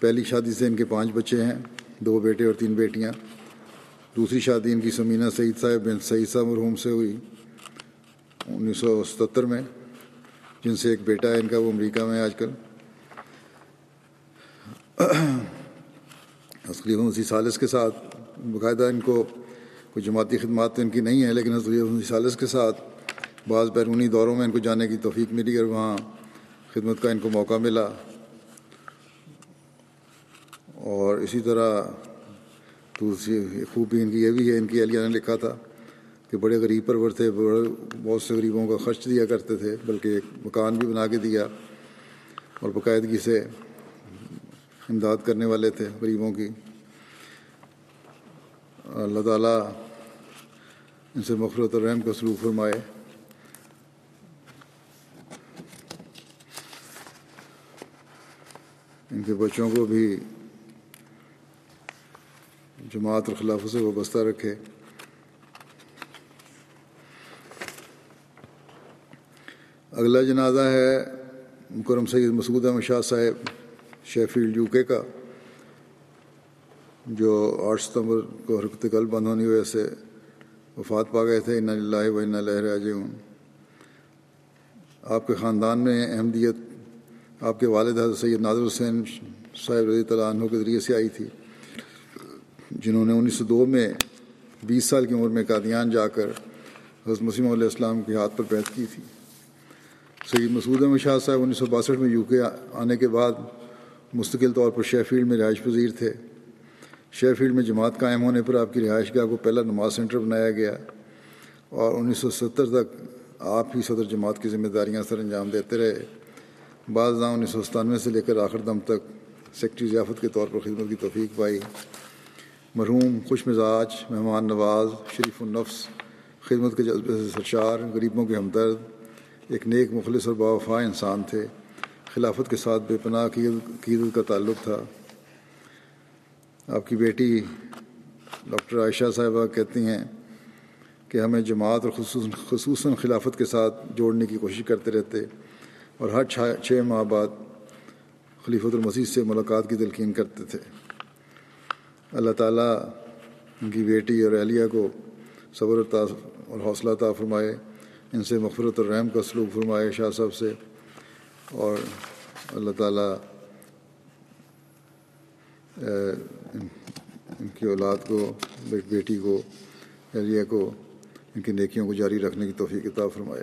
پہلی شادی سے ان کے پانچ بچے ہیں، دو بیٹے اور تین بیٹیاں۔ دوسری شادی ان کی سمینہ سعید صاحب بن سعید صاحب مرحوم سے ہوئی۔ انیس سو ستر میں، جن سے ایک بیٹا ہے، ان کا وہ امریکہ میں آج کل۔ خلیف مسیح سالس کے ساتھ باقاعدہ ان کو کوئی جماعتی خدمات تو ان کی نہیں ہے لیکن خلیف مسیح سالس کے ساتھ بعض بیرونی دوروں میں ان کو جانے کی توفیق ملی اور وہاں خدمت کا ان کو موقع ملا۔ اور اسی طرح دوسری خوبی ان کی یہ بھی ہے، ان کی اہلیہ نے لکھا تھا کہ بڑے غریب پرور تھے، بڑے بہت سے غریبوں کا خرچ دیا کرتے تھے، بلکہ ایک مکان بھی بنا کے دیا اور باقاعدگی سے امداد کرنے والے تھے غریبوں کی۔ اللہ تعالیٰ ان سے مفرت الرحم کا سلوک فرمائے۔ ان کے بچوں کو بھی جماعت اور خلافوں سے وابستہ رکھے۔ اگلا جنازہ ہے مکرم سید مسعود احمد شاہ صاحب، شیفیلڈ یو کے کا، جو آٹھ ستمبر کو حرکت قلب بند ہونے کی وجہ سے وفات پا گئے تھے۔ ان اللہ و ان لہر آپ کے خاندان میں احمدیت آپ کے والد حضرت سید نادر حسین صاحب رضی اللہ عنہ کے ذریعے سے آئی تھی۔ جنہوں نے انیس سو دو میں بیس سال کی عمر میں قادیان جا کر حضرت مسیم علیہ السلام کے ہاتھ پر بیت کی تھی۔ سید مسعود احمد شاہ صاحب انیس سو باسٹھ میں یو کے آنے کے بعد مستقل طور پر شیف فیلڈ میں رہائش پذیر تھے۔ شیف فیلڈ میں جماعت قائم ہونے پر آپ کی رہائش گاہ کو پہلا نماز سینٹر بنایا گیا اور انیس سو ستر تک آپ ہی صدر جماعت کی ذمہ داریاں سر انجام دیتے رہے۔ بعض داں انیس سو ستانوے سے لے کر آخر دم تک سیکٹری ضیافت کے طور پر خدمت کی توفیق پائی۔ مرحوم خوش مزاج، مہمان نواز، شریف النفس، خدمت کے جذبے سے سرشار غریبوں کے ہمدرد، ایک نیک، مخلص اور باوفا انسان تھے۔ خلافت کے ساتھ بے پناہ قیدت کا تعلق تھا۔ آپ کی بیٹی ڈاکٹر عائشہ صاحبہ کہتی ہیں کہ ہمیں جماعت اور خصوصاً خصوصاً خلافت کے ساتھ جوڑنے کی کوشش کرتے رہتے اور ہر چھ ماہ بعد خلیفۃ المسیح سے ملاقات کی تلقین کرتے تھے۔ اللہ تعالیٰ ان کی بیٹی اور اہلیہ کو صبر اور حوصلہ طا فرمائے، ان سے مغفرت اور رحم کا سلوک فرمائے شاہ صاحب سے۔ اور اللہ تعالیٰ ان کی اولاد کو بیٹی کو، اہلیہ کو، ان کی نیکیوں کو جاری رکھنے کی توفیق عطا فرمائے۔